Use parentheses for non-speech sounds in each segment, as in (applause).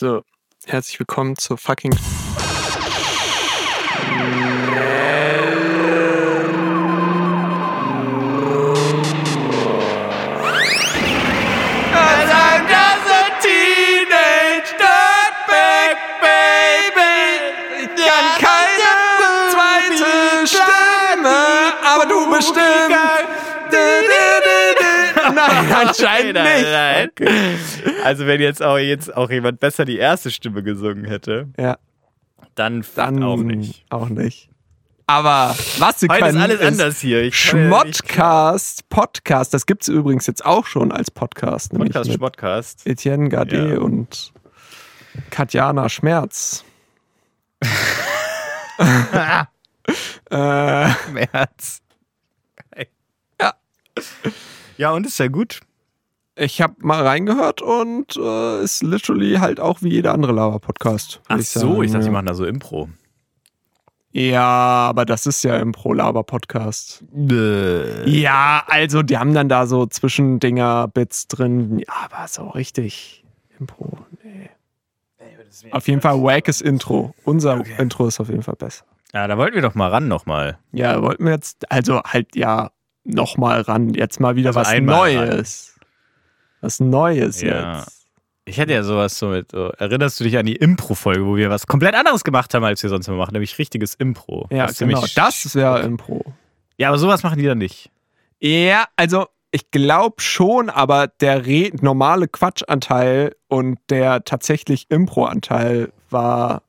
So, herzlich willkommen zur fucking. Anscheinend Nein, nicht. nein. Okay. Also wenn jetzt auch, jetzt auch jemand besser die erste Stimme gesungen hätte, Ja, dann, dann auch nicht. Auch nicht. Aber was sie Heute können, ist alles anders hier. Ich kann ja Schmottcast, Podcast, das gibt es übrigens jetzt auch schon als Podcast. Podcast, Schmottcast. Etienne Gade Ja. und Katjana Schmerz. (laughs) äh, März. Ja. Ja, und ist ja gut. Ich habe mal reingehört und äh, ist literally halt auch wie jeder andere Lava-Podcast. würd Ach so, ich dachte, die machen da so Impro. Ja, aber das ist ja im Pro-Lava-Podcast. Ja, also die haben dann da so Zwischendinger-Bits drin. Ja, aber so richtig Impro, nee. Auf jeden Fall wackes Intro. Unser Okay. Intro ist auf jeden Fall besser. Ja, da wollten wir doch mal ran nochmal. Ja, wollten wir jetzt, also halt ja, nochmal ran. Jetzt mal wieder Also was Neues. Was Neues Ja. jetzt. Ich hätte ja sowas so mit, so, erinnerst du dich an die Impro-Folge, wo wir was komplett anderes gemacht haben, als wir sonst immer machen, nämlich richtiges Impro. Ja, Was genau. Das wäre Impro. Ja, aber sowas machen die dann nicht. Ja, also ich glaube schon, aber der normale Quatschanteil und der tatsächlich Impro-Anteil war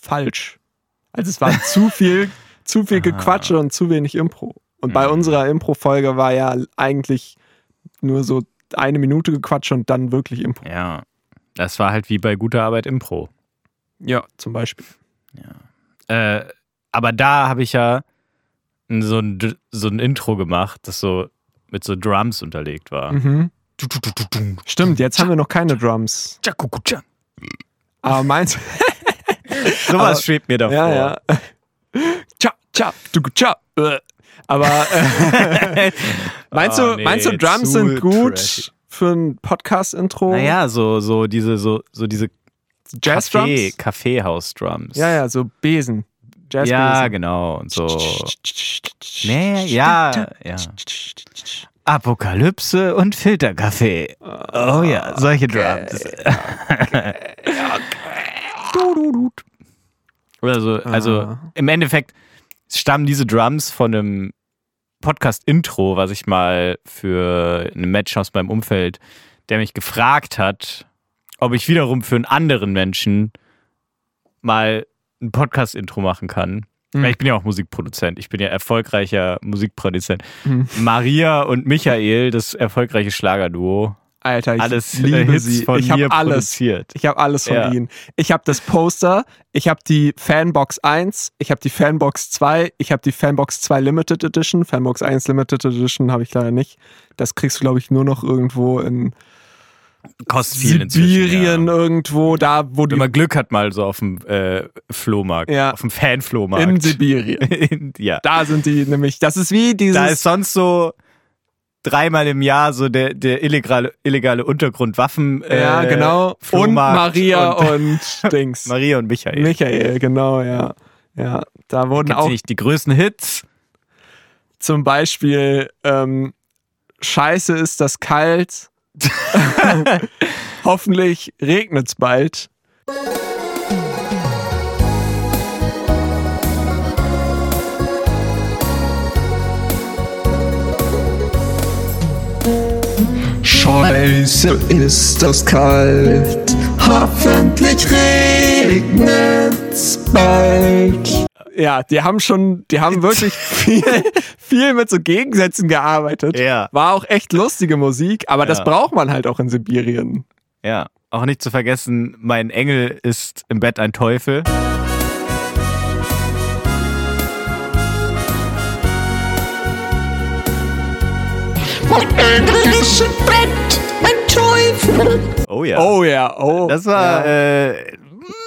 falsch. Also es war (laughs) zu viel, zu viel Gequatsche und zu wenig Impro. Und bei Mhm. unserer Impro-Folge war ja eigentlich nur so eine Minute Gequatsche und dann wirklich Impro. Ja. Das war halt wie bei guter Arbeit Impro. Ja, zum Beispiel. Äh, aber da habe ich ja so ein, so ein Intro gemacht, das so mit so Drums unterlegt war. Mhm. Stimmt, jetzt haben wir noch keine Drums. Aber meins. (laughs) (laughs) Sowas schwebt mir davor. Ja, ja. (laughs) Du, tja. Äh. Aber (laughs) äh, meinst, Oh, du, nee, meinst du, Drums sind gut trashy. für ein Podcast-Intro? Naja, so, so diese, so, so diese Jazz-Drums? Kaffee- Kaffeehaus-Drums. Ja, ja, so Besen. Jazz Ja, genau. Und so. Nee, ja, ja. Apokalypse und Filterkaffee. Oh ja, solche Drums. Oder (laughs) so, also Ah. im Endeffekt stammen diese Drums von einem Podcast-Intro, was ich mal für ein Match aus meinem Umfeld, der mich gefragt hat, ob ich wiederum für einen anderen Menschen mal ein Podcast-Intro machen kann. Hm. Weil ich bin ja auch Musikproduzent. Ich bin ja erfolgreicher Musikproduzent. Hm. Maria und Michael, das erfolgreiche Schlagerduo, Alter, ich alles liebe Hits sie. von ich habe alles. produziert. Ich habe alles von Ja. ihnen. Ich habe das Poster, ich habe die Fanbox 1, ich habe die Fanbox 2, ich habe die Fanbox 2 Limited Edition. Fanbox 1 Limited Edition habe ich leider nicht. Das kriegst du, glaube ich, nur noch irgendwo in Kostet viel Sibirien ja. irgendwo, da wo die Wenn man Glück hat, mal so auf dem äh, Flohmarkt, Ja. auf dem Fan-Flohmarkt. in Sibirien. (laughs) In- ja. Da sind die nämlich, das ist wie dieses. Da ist sonst so dreimal im Jahr so der, der illegale, illegale Untergrundwaffen. Äh, ja, genau. Und Flohmarkt Maria und, (laughs) und, Dings. Maria und Michael. Michael, genau, ja. Ja, da wurden Gibt's auch nicht die größten Hits? zum Beispiel ähm, Scheiße ist das kalt. (laughs) (laughs) Hoffentlich regnet's bald. Scheiße ist das kalt, hoffentlich regnet's bald. Ja, die haben schon, die haben wirklich (laughs) viel, viel mit so Gegensätzen gearbeitet. Ja. War auch echt lustige Musik, aber das Ja. braucht man halt auch in Sibirien. Ja. Auch nicht zu vergessen, mein Engel ist im Bett ein Teufel. Bett, ein Teufel. Oh ja. Oh ja, oh. Das war, Ja, äh,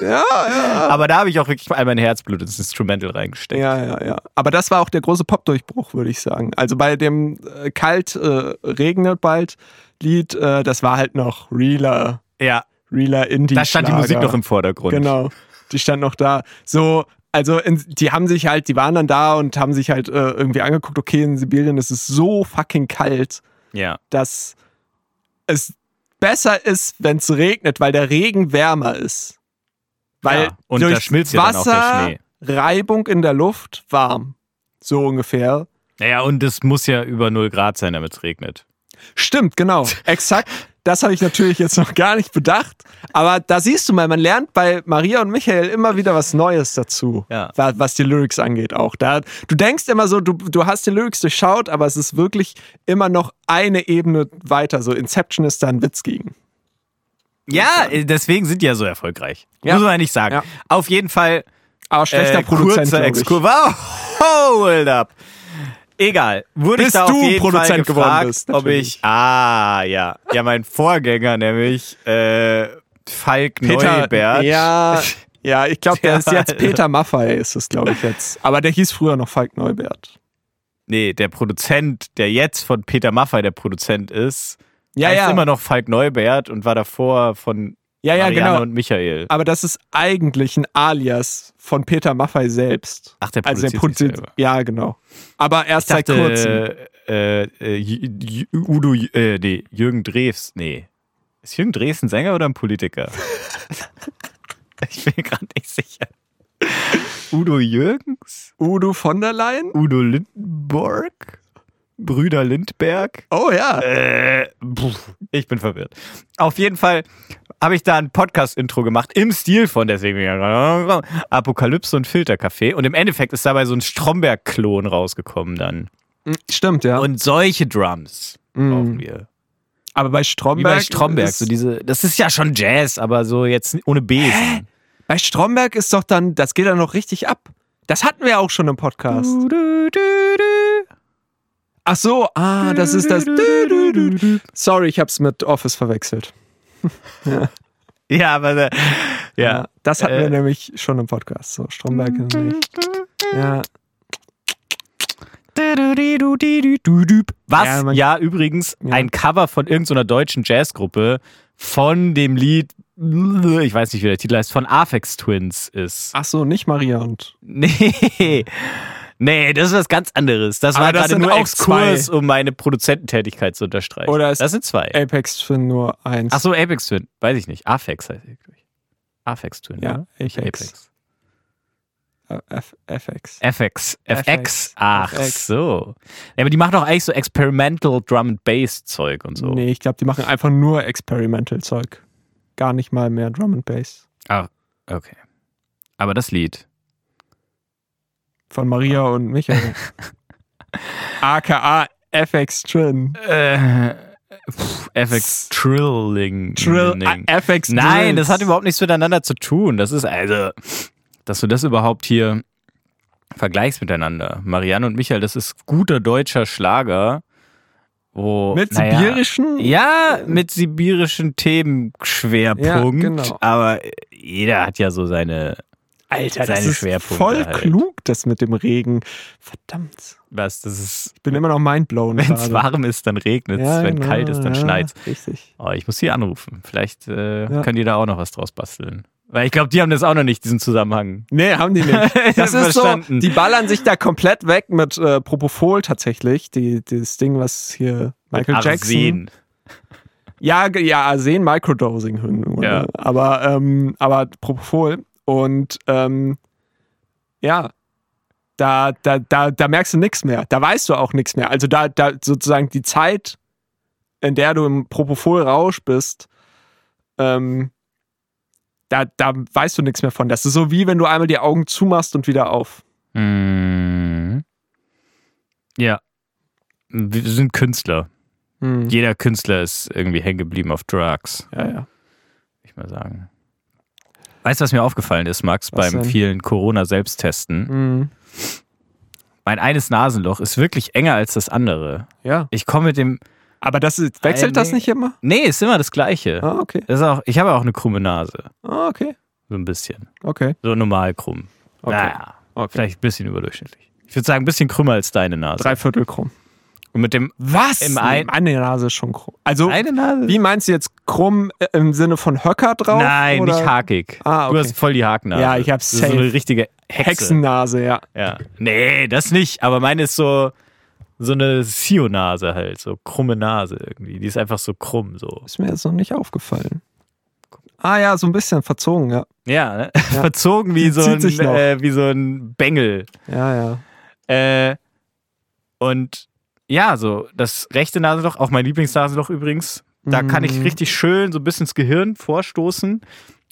ja, ja. aber da habe ich auch wirklich all mein Herzblut ins Instrumental reingesteckt. Ja, ja, ja. Aber das war auch der große Popdurchbruch, würde ich sagen. Also bei dem äh, Kalt äh, regnet bald Lied, äh, das war halt noch realer, Ja. realer Indie. Da stand die Musik noch im Vordergrund. Genau, die stand noch da. So, also in, die haben sich halt, die waren dann da und haben sich halt äh, irgendwie angeguckt, okay, in Sibirien ist es so fucking kalt, Ja. dass es besser ist, wenn es regnet, weil der Regen wärmer ist. Weil Ja, und da durch schmilzt ja dann auch der Wasser, Schnee. Reibung in der Luft, warm. So ungefähr. Naja, und es muss ja über 0 Grad sein, damit es regnet. Stimmt, genau. (laughs) Exakt. Das habe ich natürlich jetzt noch gar nicht bedacht. Aber da siehst du mal, man lernt bei Maria und Michael immer wieder was Neues dazu, Ja. wa- was die Lyrics angeht auch. Da, du denkst immer so, du, du hast die Lyrics durchschaut, aber es ist wirklich immer noch eine Ebene weiter. So Inception ist da ein Witz gegen. Ja, äh, deswegen sind die ja so erfolgreich. Ja. Muss man ja nicht sagen. Ja. Auf jeden Fall Aber schlechter äh, Produzent, kurzer. Exkurs. Wow, (laughs) hold up. Egal. Wurde Bis ich da du auf jeden Produzent Fall geworden gefragt, bist, ob ich ah ja ja mein Vorgänger nämlich äh, Falk Peter, Neubert. ja, (laughs) ja, ich glaube, der Der ist jetzt. Peter Maffei, ist es, glaube ich, jetzt. Aber der hieß früher noch Falk Neubert. Nee, der Produzent, der jetzt von Peter Maffei der Produzent ist, Ja, heißt ja. immer noch Falk Neubert und war davor von Ja, ja, Marianne genau. und Michael. Aber das ist eigentlich ein Alias von Peter Maffei selbst. Ach, der Also der produziert sich produziert, selber. ja, genau. Aber erst seit kurzem. äh, äh, Udo, äh, nee, Jürgen Drews, nee. Ist Jürgen Drews ein Sänger oder ein Politiker? (laughs) ich bin gerade nicht sicher. Udo Jürgens? Udo von der Leyen? Udo Lindenborg? Brüder Lindberg? Oh ja. Äh, ich bin verwirrt. Auf jeden Fall habe ich da ein Podcast-Intro gemacht im Stil von deswegen Apokalypse und Filterkaffee. Und im Endeffekt ist dabei so ein Stromberg-Klon rausgekommen dann. Stimmt, ja. Und solche Drums brauchen wir. aber bei Wie Stromberg. bei Stromberg. So diese, das ist ja schon Jazz, aber so jetzt ohne Besen. bei Stromberg ist doch dann, das geht dann noch richtig ab. Das hatten wir auch schon im Podcast. Ach so, ah, das ist das. Sorry, ich hab's mit Office verwechselt. (laughs) Ja, aber äh, ja. Das hatten Äh. wir nämlich schon im Podcast. So, Stromberg ist nicht. Ja. Was? Ja, Ja, übrigens Ja. ein Cover von irgendeiner deutschen Jazzgruppe von dem Lied, ich weiß nicht, wie der Titel heißt, von Aphex Twins ist. Ach so, nicht Maria und. Nee. Nee, das ist was ganz anderes. Das Aber war das gerade nur Exkurs, zwei. um meine Produzententätigkeit zu unterstreichen. Oder ist- das sind zwei. Apex Twin nur eins. Ach so, Apex Twin. Weiß ich nicht. Aphex heißt ich. glaub ich. Aphex Twin, Ja, oder? Nicht Apex. Äh, F FX. FX. FX. Ach FX. so. Ja, aber die machen doch eigentlich so Experimental Drum and Bass Zeug und so. Nee, ich glaube, die machen einfach nur Experimental-Zeug. Gar nicht mal mehr Drum and Bass. Ah, okay. Aber das Lied. Von Maria und Michael. (laughs) AKA FX Twin. Äh, pff, FX Trilling. Trill, äh, FX Nein, das hat überhaupt nichts miteinander zu tun. Das ist also, dass du das überhaupt hier vergleichst miteinander. Marianne und Michael, das ist guter deutscher Schlager. Wo, Mit naja, sibirischen? Ja, mit sibirischen Themenschwerpunkt. Ja, genau. Aber jeder hat ja so seine, Alter, das ist Schwerpunkte voll halt. klug, das mit dem Regen. Verdammt. was, das ist, Ich bin immer noch mindblown. wenn es warm ist, dann regnet es, wenn genau, kalt ist, dann ja, schneit's. Richtig. Oh, ich muss sie anrufen. Vielleicht äh, Ja. können die da auch noch was draus basteln. Weil ich glaube, die haben das auch noch nicht, diesen Zusammenhang. Nee, haben die nicht. (laughs) Das ist so, die ballern sich da komplett weg mit äh, Propofol tatsächlich. Die, dieses Ding, was hier Michael Mit Jackson. Arsen. Ja, ja, Arsen Microdosing. Ja. ne? Aber, ähm, aber Propofol. Und ähm, ja, da, da, da, da merkst du nichts mehr. Da weißt du auch nichts mehr. Also da, da sozusagen die Zeit, in der du im Propofol-Rausch bist, ähm, da, da weißt du nichts mehr von. Das ist so wie wenn du einmal die Augen zumachst und wieder auf. Mhm. Ja. Wir sind Künstler. Hm. Jeder Künstler ist irgendwie hängen geblieben auf Drugs, Ja, ja. würde ich mal sagen. Weißt du, was mir aufgefallen ist, Max, Was beim denn? vielen Corona-Selbsttesten? Hm. Mein eines Nasenloch ist wirklich enger als das andere. Ja. Ich komme mit dem. Aber das ist, wechselt das nee. nicht immer? Nee, ist immer das Gleiche. Ah, okay. Das ist auch, ich habe auch eine krumme Nase. Ah, okay. So ein bisschen. Okay. So normal krumm. Okay. Naja, okay. vielleicht ein bisschen überdurchschnittlich. Ich würde sagen, ein bisschen krümmer als deine Nase. Dreiviertel krumm. Und mit dem Was? Im ein- meine Nase ist schon krumm. Also, eine Nase. wie meinst du jetzt krumm äh, im Sinne von Höcker drauf? Nein, oder? nicht hakig. Ah, Du okay. hast voll die Hakennase. Ja, ich hab's Das ist so safe. eine richtige Hexe. Hexennase, ja. Ja. Nee, das nicht. Aber meine ist so, so eine Sio-Nase halt. So krumme Nase irgendwie. Die ist einfach so krumm. So. Ist mir jetzt noch nicht aufgefallen. Ah ja, so ein bisschen verzogen, ja. Ja, ne? (laughs) verzogen wie so, ein, äh, wie so ein Bengel. Ja, ja. Äh, und ja, so das rechte Nasenloch, auch mein Lieblingsnasenloch übrigens, da kann ich Mhm. richtig schön so ein bisschen ins Gehirn vorstoßen.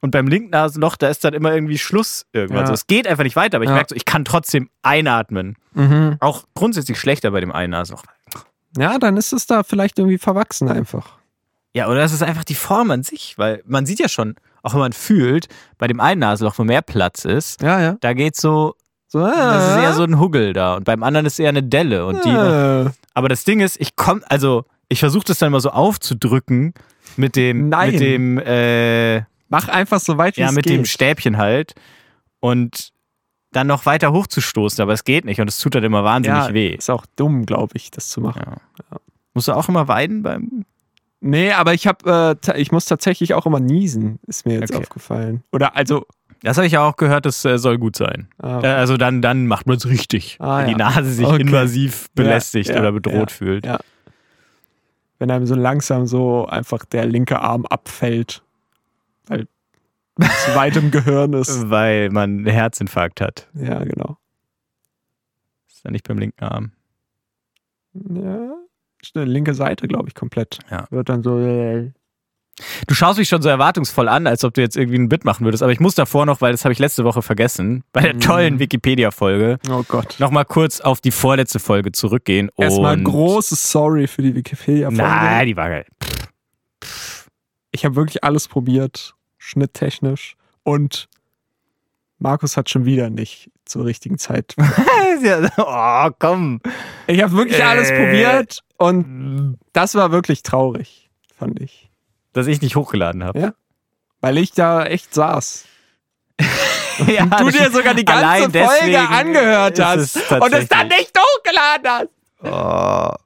Und beim linken Nasenloch, da ist dann immer irgendwie Schluss irgendwann. Ja. So, es geht einfach nicht weiter, aber ich Ja. merke so, ich kann trotzdem einatmen. Mhm. Auch grundsätzlich schlechter bei dem einen Nasenloch. Ja, dann ist es da vielleicht irgendwie verwachsen einfach. Ja, oder das ist einfach die Form an sich, weil man sieht ja schon, auch wenn man fühlt, bei dem einen Nasenloch, wo mehr Platz ist, Ja, ja. da geht so, So, das ist eher so ein Huggel da und beim anderen ist eher eine Delle und die, äh, Aber das Ding ist, ich komme, also ich versuche das dann immer so aufzudrücken mit dem, Nein. mit dem, äh, mach einfach so weit wie ja, es mit geht. dem Stäbchen halt und dann noch weiter hochzustoßen, aber es geht nicht und es tut dann immer wahnsinnig ja, weh. Ist auch dumm, glaube ich, das zu machen. Ja. Musst du auch immer weiden beim. Nee, aber ich habe, äh, ich muss tatsächlich auch immer niesen, ist mir jetzt Okay. aufgefallen. Oder also, Das habe ich ja auch gehört, das äh, soll gut sein. ah, Äh, also dann, dann macht man es richtig, Ah, wenn die ja. Nase sich Okay. invasiv belästigt ja, oder bedroht ja, fühlt. ja. wenn einem so langsam so einfach der linke Arm abfällt, weil zu (laughs) weit im Gehirn ist. Weil man einen Herzinfarkt hat. Ja, genau. Ist ja nicht beim linken Arm. Ja, ist eine linke Seite, glaube ich, komplett. Ja. Wird dann so. Du schaust mich schon so erwartungsvoll an, als ob du jetzt irgendwie ein Bit machen würdest. Aber ich muss davor noch, weil das habe ich letzte Woche vergessen, bei der Mhm. tollen Wikipedia-Folge, oh Gott. nochmal kurz auf die vorletzte Folge zurückgehen. Erstmal und großes Sorry für die Wikipedia-Folge. Nein, die war geil. Ich habe wirklich alles probiert, schnitttechnisch. Und Markus hat schon wieder nicht zur richtigen Zeit. (laughs) oh, komm. Ich habe wirklich alles Äh. probiert und das war wirklich traurig, fand ich. Dass ich nicht hochgeladen habe. Ja. Weil ich da echt saß. (laughs) Ja, Und du dir sogar die ganze Folge angehört hast es und es dann nicht hochgeladen hast.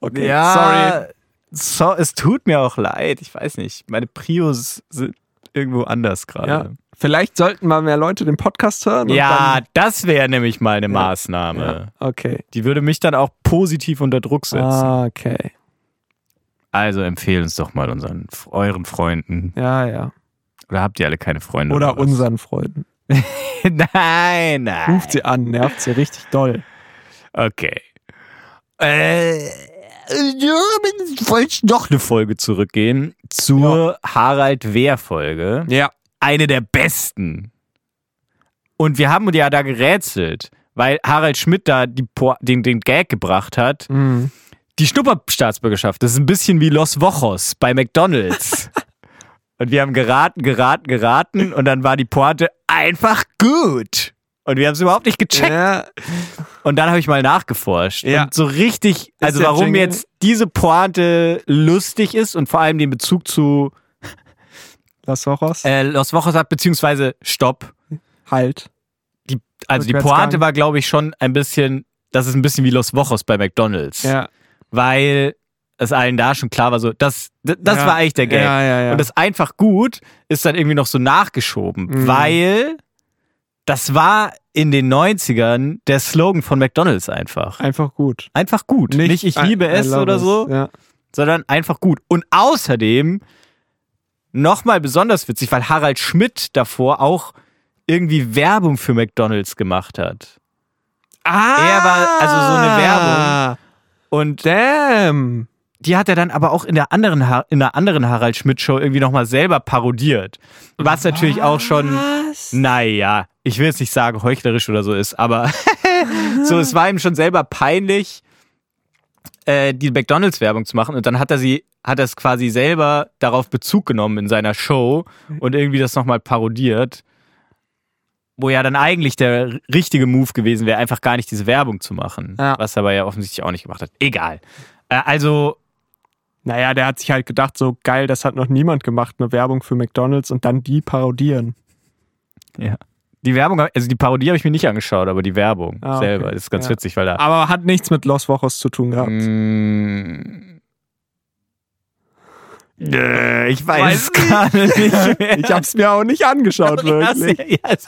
Okay, ja, So, es tut mir auch leid. Ich weiß nicht. Meine Prios sind irgendwo anders sorry. gerade. Ja. Vielleicht sollten mal mehr Leute den Podcast hören. Ja, das wäre nämlich mal eine Maßnahme. ja. Okay. Die würde mich dann auch positiv unter Druck setzen. Ah, okay. Also empfehlen uns doch mal unseren, euren Freunden. Ja, ja. Oder habt ihr alle keine Freunde? Oder was? unseren Freunden. (laughs) nein, nein. Ruft sie an, nervt sie richtig doll. Okay. Äh, ja, ich wollte noch eine Folge zurückgehen zur Harald Wehr-Folge. Ja. Eine der besten. Und wir haben ja da gerätselt, weil Harald Schmidt da die, den, den Gag gebracht hat. Mhm. Die Schnupperstaatsbürgerschaft, das ist ein bisschen wie Los Vojos bei McDonalds. (laughs) und wir haben geraten, geraten, geraten und dann war die Pointe einfach gut. Und wir haben es überhaupt nicht gecheckt. Ja, Und dann habe ich mal nachgeforscht. Ja. Und so richtig, also warum Jingle- jetzt diese Pointe lustig ist und vor allem den Bezug zu Las Ojos. äh, Los Vojos hat, beziehungsweise Stopp. halt. Die, also die. Pointe war, glaube ich, schon ein bisschen, das ist ein bisschen wie Los Vojos bei McDonalds. Ja. Weil es allen da schon klar war, so, das, das, das ja. war eigentlich der Gag. Ja, ja. Und das einfach gut ist dann irgendwie noch so nachgeschoben, Mhm. weil das war in den 90ern der Slogan von McDonalds einfach. Einfach gut. Einfach gut. Nicht, ich I- liebe I es oder so, Ja. sondern einfach gut. Und außerdem nochmal besonders witzig, weil Harald Schmidt davor auch irgendwie Werbung für McDonalds gemacht hat. Ah! Er war also so eine Werbung. Und Damn. die hat er dann aber auch in der anderen, Ha- in der anderen Harald Schmidt Show irgendwie nochmal selber parodiert. Was natürlich auch schon, Was? naja, ich will jetzt nicht sagen heuchlerisch oder so ist, aber (laughs) so, es war ihm schon selber peinlich, äh, die McDonalds-Werbung zu machen und dann hat er sie, hat er es quasi selber darauf Bezug genommen in seiner Show und irgendwie das nochmal parodiert. Wo ja dann eigentlich der richtige Move gewesen wäre, einfach gar nicht diese Werbung zu machen. Ja. Was er aber ja offensichtlich auch nicht gemacht hat. Egal. Äh, also, Naja, der hat sich halt gedacht, so geil, das hat noch niemand gemacht, eine Werbung für McDonalds und dann die parodieren. ja. Die Werbung, also die Parodie habe ich mir nicht angeschaut, aber die Werbung Ah, okay. selber, das ist ganz Ja. witzig, weil da. Aber hat nichts mit Los Wochos zu tun gehabt. Mm. Äh, ich weiß, Weiß es gerade nicht (laughs) mehr. Ich hab's mir auch nicht angeschaut, (laughs) wirklich. Ja, ja, es-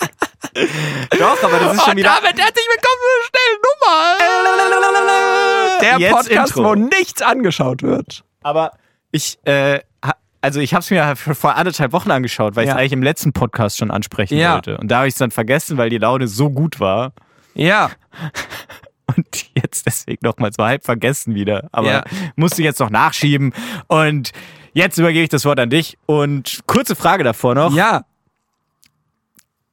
Doch, aber das ist schon Und wieder. damit herzlich willkommen zur schnellen Nummer. Der Jetzt Podcast, Intro. wo nichts angeschaut wird. Aber ich, äh, also ich habe es mir vor anderthalb Wochen angeschaut, weil ich Ja. es eigentlich im letzten Podcast schon ansprechen Ja. wollte. Und da habe ich es dann vergessen, weil die Laune so gut war. Ja. (laughs) Und jetzt deswegen noch mal so halb vergessen wieder. Aber Ja. musste jetzt noch nachschieben. Und jetzt übergebe ich das Wort an dich. Und kurze Frage davor noch. Ja.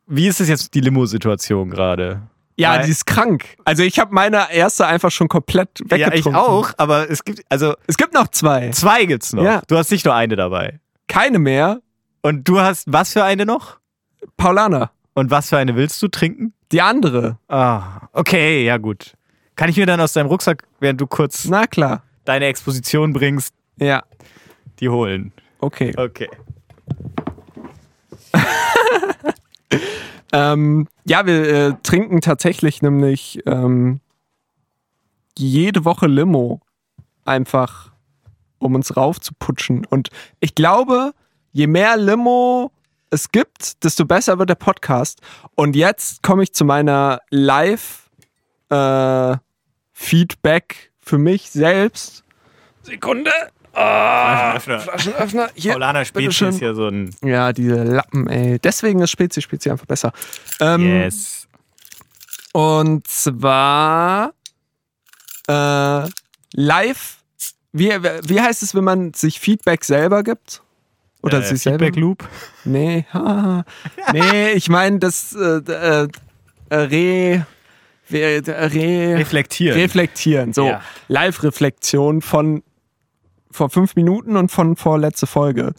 Wie ist es jetzt die Limo-Situation gerade? Ja, Weil- die ist krank. Also ich habe meine erste einfach schon komplett Ja, weggetrunken. ich auch, aber es gibt, also Es gibt noch zwei. zwei gibt's noch. Ja. Du hast nicht nur eine dabei. Keine mehr. Und du hast was für eine noch? Paulana. Und was für eine willst du trinken? Die andere. Ah, okay, ja gut. Kann ich mir dann aus deinem Rucksack, während du kurz Na klar. deine Exposition bringst, Ja. Die holen? Okay. Okay. (laughs) Ähm, ja, wir äh, trinken tatsächlich nämlich ähm, jede Woche Limo. Einfach, um uns raufzuputschen. Und ich glaube, je mehr Limo es gibt, desto besser wird der Podcast. Und jetzt komme ich zu meiner Live-Feedback für mich selbst. Sekunde. Ah, Flaschenöffner. Hier. Paulaner Spezi ist hier so ein Ja, diese Lappen, ey. Deswegen ist Spezi Spezi einfach besser. Ähm, Yes. Und zwar äh, live. Wie, wie heißt es, wenn man sich Feedback selber gibt? Oder äh, sich selber? Feedback Loop. Nee, (laughs) nee, ich meine das äh, äh, äh, Re, re, re, Reflektieren. reflektieren. So, Ja. Live-Reflexion von vor fünf Minuten und von vorletzte Folge.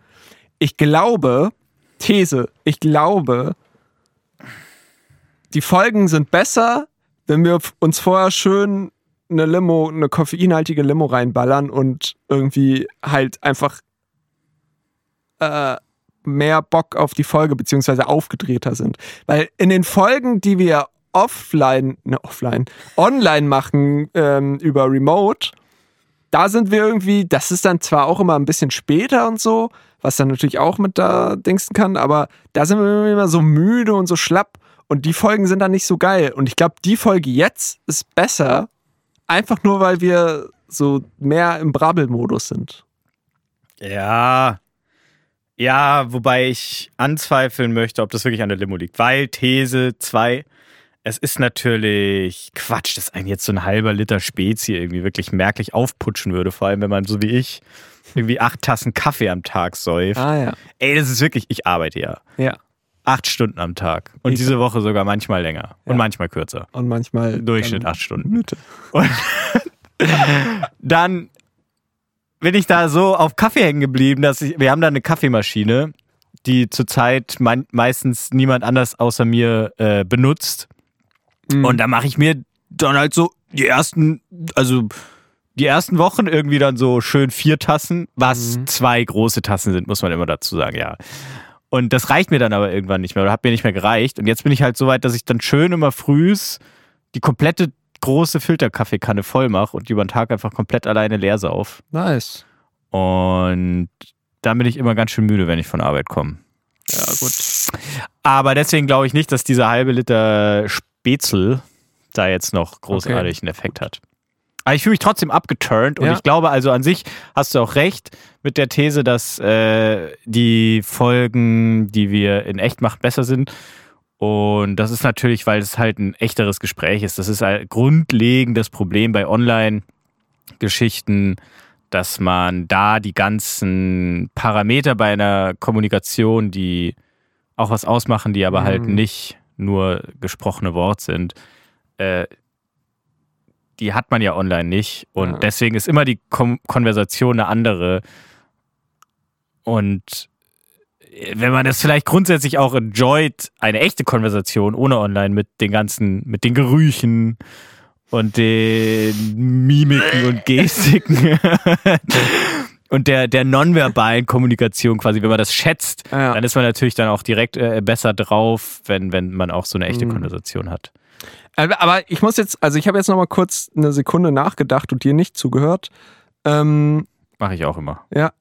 Ich glaube, These, ich glaube, die Folgen sind besser, wenn wir uns vorher schön eine Limo, eine koffeinhaltige Limo reinballern und irgendwie halt einfach äh, mehr Bock auf die Folge beziehungsweise aufgedrehter sind. Weil in den Folgen, die wir offline, ne, offline, online machen ähm, über Remote, da sind wir irgendwie, das ist dann zwar auch immer ein bisschen später und so, was dann natürlich auch mit da dingsen kann, aber da sind wir immer so müde und so schlapp und die Folgen sind dann nicht so geil. Und ich glaube, die Folge jetzt ist besser, einfach nur weil wir so mehr im Brabbelmodus sind. Ja. Ja, wobei ich anzweifeln möchte, ob das wirklich an der Limo liegt. Weil These 2, es ist natürlich Quatsch, dass ein jetzt so ein halber Liter Spezi irgendwie wirklich merklich aufputschen würde. Vor allem, wenn man so wie ich irgendwie acht Tassen Kaffee am Tag säuft. Ah ja. Ey, das ist wirklich, ich arbeite ja. Ja. Acht Stunden am Tag. Und Ich- diese Woche sogar manchmal länger. Und Ja. manchmal kürzer. Und manchmal. Durchschnitt acht Stunden. Und (laughs) dann bin ich da so auf Kaffee hängen geblieben, dass ich, wir haben da eine Kaffeemaschine, die zurzeit meistens niemand anders außer mir äh, benutzt. Mhm. Und da mache ich mir dann halt so die ersten, also die ersten Wochen irgendwie dann so schön vier Tassen, was Mhm. zwei große Tassen sind, muss man immer dazu sagen, ja. Und das reicht mir dann aber irgendwann nicht mehr oder hat mir nicht mehr gereicht. Und jetzt bin ich halt so weit, dass ich dann schön immer frühs die komplette große Filterkaffeekanne voll mache und die über den Tag einfach komplett alleine leer sauf. Nice. Und dann bin ich immer ganz schön müde, wenn ich von Arbeit komme. Ja, gut. Aber deswegen glaube ich nicht, dass dieser halbe Liter Spätzle da jetzt noch großartig einen Effekt hat. Aber ich fühle mich trotzdem abgeturnt und Ja. ich glaube also an sich hast du auch recht mit der These, dass äh, die Folgen, die wir in echt machen, besser sind. Und das ist natürlich, weil es halt ein echteres Gespräch ist. Das ist ein grundlegendes Problem bei Online-Geschichten, dass man da die ganzen Parameter bei einer Kommunikation, die auch was ausmachen, die aber halt Mhm. nicht nur gesprochene Wort sind, äh, die hat man ja online nicht. Und Ja. deswegen ist immer die Kom Konversation eine andere. Und äh, wenn man das vielleicht grundsätzlich auch enjoyt, eine echte Konversation ohne online mit den ganzen, mit den Gerüchen und den Mimiken und (laughs) Gestiken (laughs) (laughs) und der, der nonverbalen Kommunikation quasi, wenn man das schätzt, Ja. dann ist man natürlich dann auch direkt äh, besser drauf, wenn, wenn man auch so eine Mhm. echte Konversation hat. Aber ich muss jetzt, also ich habe jetzt noch mal kurz eine Sekunde nachgedacht und dir nicht zugehört. Ähm, Mache ich auch immer. Ja.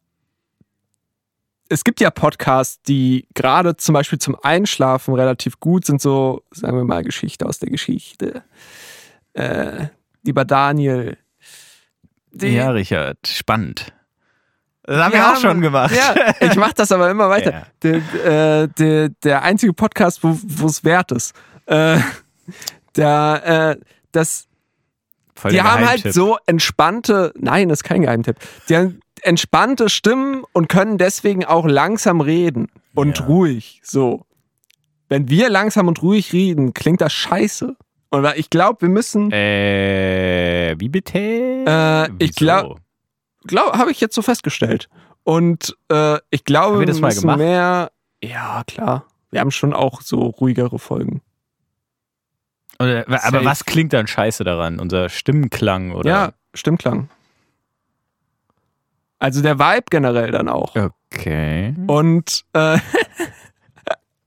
Es gibt ja Podcasts, die gerade zum Beispiel zum Einschlafen relativ gut sind, so, sagen wir mal, Geschichte aus der Geschichte. Äh, lieber Daniel. Die, ja, Richard, spannend. Das haben wir auch schon gemacht. Ja, ich mache das aber immer weiter. Ja. Der, äh, der, der einzige Podcast, wo es wert ist. Äh, der, äh, das, Voll die haben halt so entspannte, nein, das ist kein Geheimtipp. Die haben entspannte Stimmen und können deswegen auch langsam reden und Ja. ruhig. So. Wenn wir langsam und ruhig reden, klingt das scheiße. Und ich glaube, wir müssen, Äh, wie bitte? Äh, ich glaube, habe ich jetzt so festgestellt. Und äh, ich glaube, wir das mal müssen mehr. Ja, klar. Wir haben schon auch so ruhigere Folgen. Oder, aber Safe. was klingt dann scheiße daran? Unser Stimmenklang oder? Ja, Stimmklang. Also der Vibe generell dann auch. Okay. Und äh,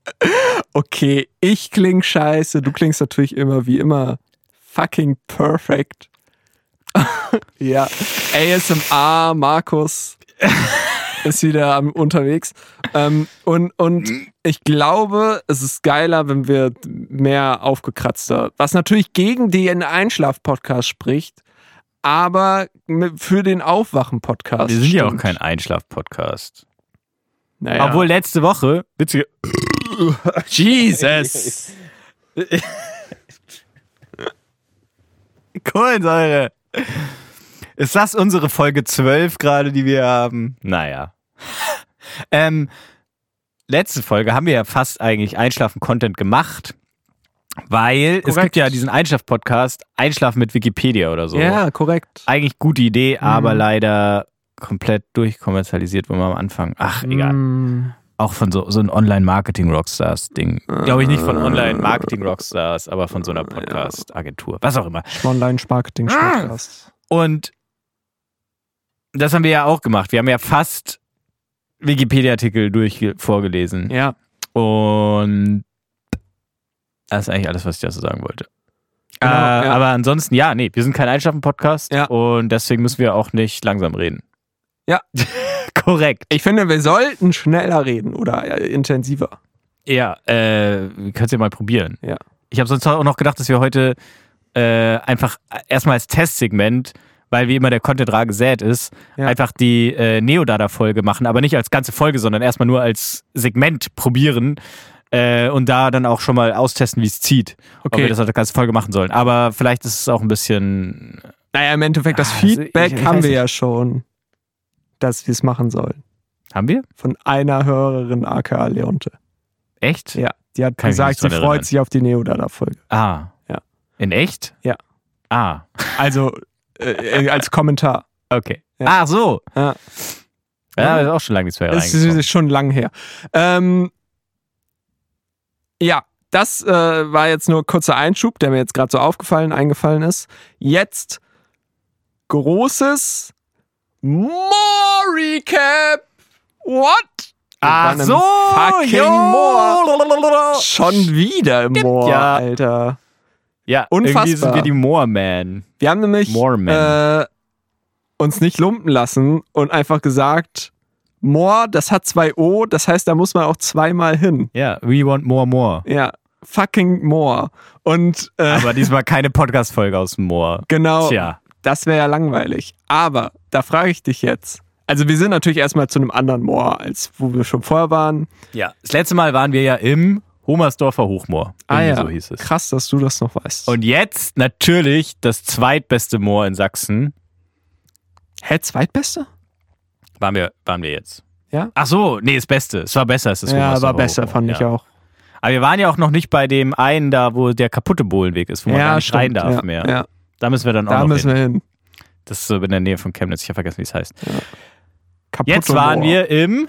(laughs) okay, ich kling scheiße, du klingst natürlich immer wie immer fucking perfect. (laughs) ja, ASMR, Markus (laughs) ist wieder am, unterwegs. Ähm, und, und ich glaube, es ist geiler, wenn wir mehr aufgekratzter, was natürlich gegen den Einschlaf-Podcast spricht, aber für den Aufwachen-Podcast. Wir sind ja auch stimmt. kein Einschlaf-Podcast. Naja. Obwohl letzte Woche, witzige, (laughs) Jesus. Kohlensäure. Ist das unsere Folge 12 gerade, die wir haben? Naja. ähm, letzte Folge haben wir ja fast eigentlich Einschlafen-Content gemacht, weil es Korrekt. gibt ja diesen Einschlaf-Podcast, Einschlafen mit Wikipedia oder so. Ja, korrekt. Eigentlich gute Idee, aber Mhm. leider komplett durchkommerzialisiert, wo man am Anfang. Ach, egal. Mm. Auch von so, so ein Online-Marketing-Rockstars-Ding. Glaube ich nicht von Online-Marketing-Rockstars, aber von so einer Podcast-Agentur. Was auch immer. Online Marketing Podcast. Und das haben wir ja auch gemacht. Wir haben ja fast Wikipedia-Artikel durch vorgelesen. Ja. Und das ist eigentlich alles, was ich dazu sagen wollte. Genau, äh, ja. Aber ansonsten, ja, nee, wir sind kein Einschlafen-Podcast Ja. und deswegen müssen wir auch nicht langsam reden. Ja. (laughs) (laughs) Korrekt. Ich finde, wir sollten schneller reden oder äh, intensiver. Ja, äh, wir können es ja mal probieren. Ja. Ich habe sonst auch noch gedacht, dass wir heute äh, einfach erstmal als Testsegment, weil wie immer der Content rar gesät ist, Ja. einfach die äh, Neodata-Folge machen, aber nicht als ganze Folge, sondern erstmal nur als Segment probieren äh, und da dann auch schon mal austesten, wie es zieht. Ob Okay. wir das als ganze Folge machen sollen. Aber vielleicht ist es auch ein bisschen. Naja, im Endeffekt, das Ah, also Feedback ich- ich haben wir nicht. ja schon, dass wir es machen sollen. Haben wir? Von einer Hörerin, aka Leonte. Echt? Ja, die hat Kann gesagt, sie freut erinnern. sich auf die Neodata-Folge. Ah. Ja. In echt? Ja. Ah. Also äh, äh, als Kommentar. Okay. Ja. Ah, so. Ja. Ja, ist auch schon lange nichts mehr Das ist schon lang her. Ähm, ja, das äh, war jetzt nur ein kurzer Einschub, der mir jetzt gerade so aufgefallen, eingefallen ist. Jetzt großes More Recap. What? Ach so, Fucking jo. Moor. Schon wieder im Moor, ja. Alter. Ja, Unfassbar. irgendwie sind wir die Moorman. Wir haben nämlich äh, uns nicht lumpen lassen und einfach gesagt, Moor, das hat zwei O, das heißt, da muss man auch zweimal hin. Ja, we want more, more. Ja, fucking Moor. Und äh, Aber diesmal keine Podcast-Folge aus dem Moor. genau, Tja. Das wäre ja langweilig. Aber da frage ich dich jetzt. Also wir sind natürlich erstmal zu einem anderen Moor, als wo wir schon vorher waren. Ja. Das letzte Mal waren wir ja im Homersdorfer Hochmoor. Ah ja, So hieß es. krass, dass du das noch weißt. Und jetzt natürlich das zweitbeste Moor in Sachsen. Hä, zweitbeste? Waren wir, waren wir jetzt. Ja? Ach so, nee, das Beste. Es war besser als das ja, war besser, Hochmoor. fand ich ja. auch. Aber wir waren ja auch noch nicht bei dem einen da, wo der kaputte Bohlenweg ist, wo man gar nicht rein darf ja, mehr. Ja, Da müssen wir dann auch da noch müssen hin. wir hin. Das ist so in der Nähe von Chemnitz. Ich habe vergessen, wie es heißt. Kaputte Jetzt waren Moor. wir im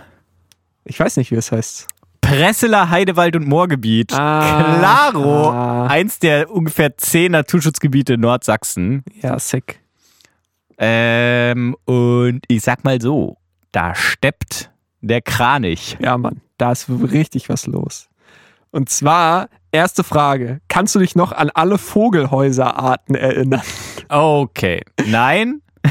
Ich weiß nicht, wie es heißt. Presseler Heidewald- und Moorgebiet. Ah. Klaro. Ah. Eins der ungefähr zehn Naturschutzgebiete in Nordsachsen. Ja, sick. Ähm, und ich sag mal so, da steppt der Kranich. Ja, Mann, da ist richtig was los. Und zwar, erste Frage. Kannst du dich noch an alle Vogelhäuserarten erinnern? Okay. Nein, (laughs)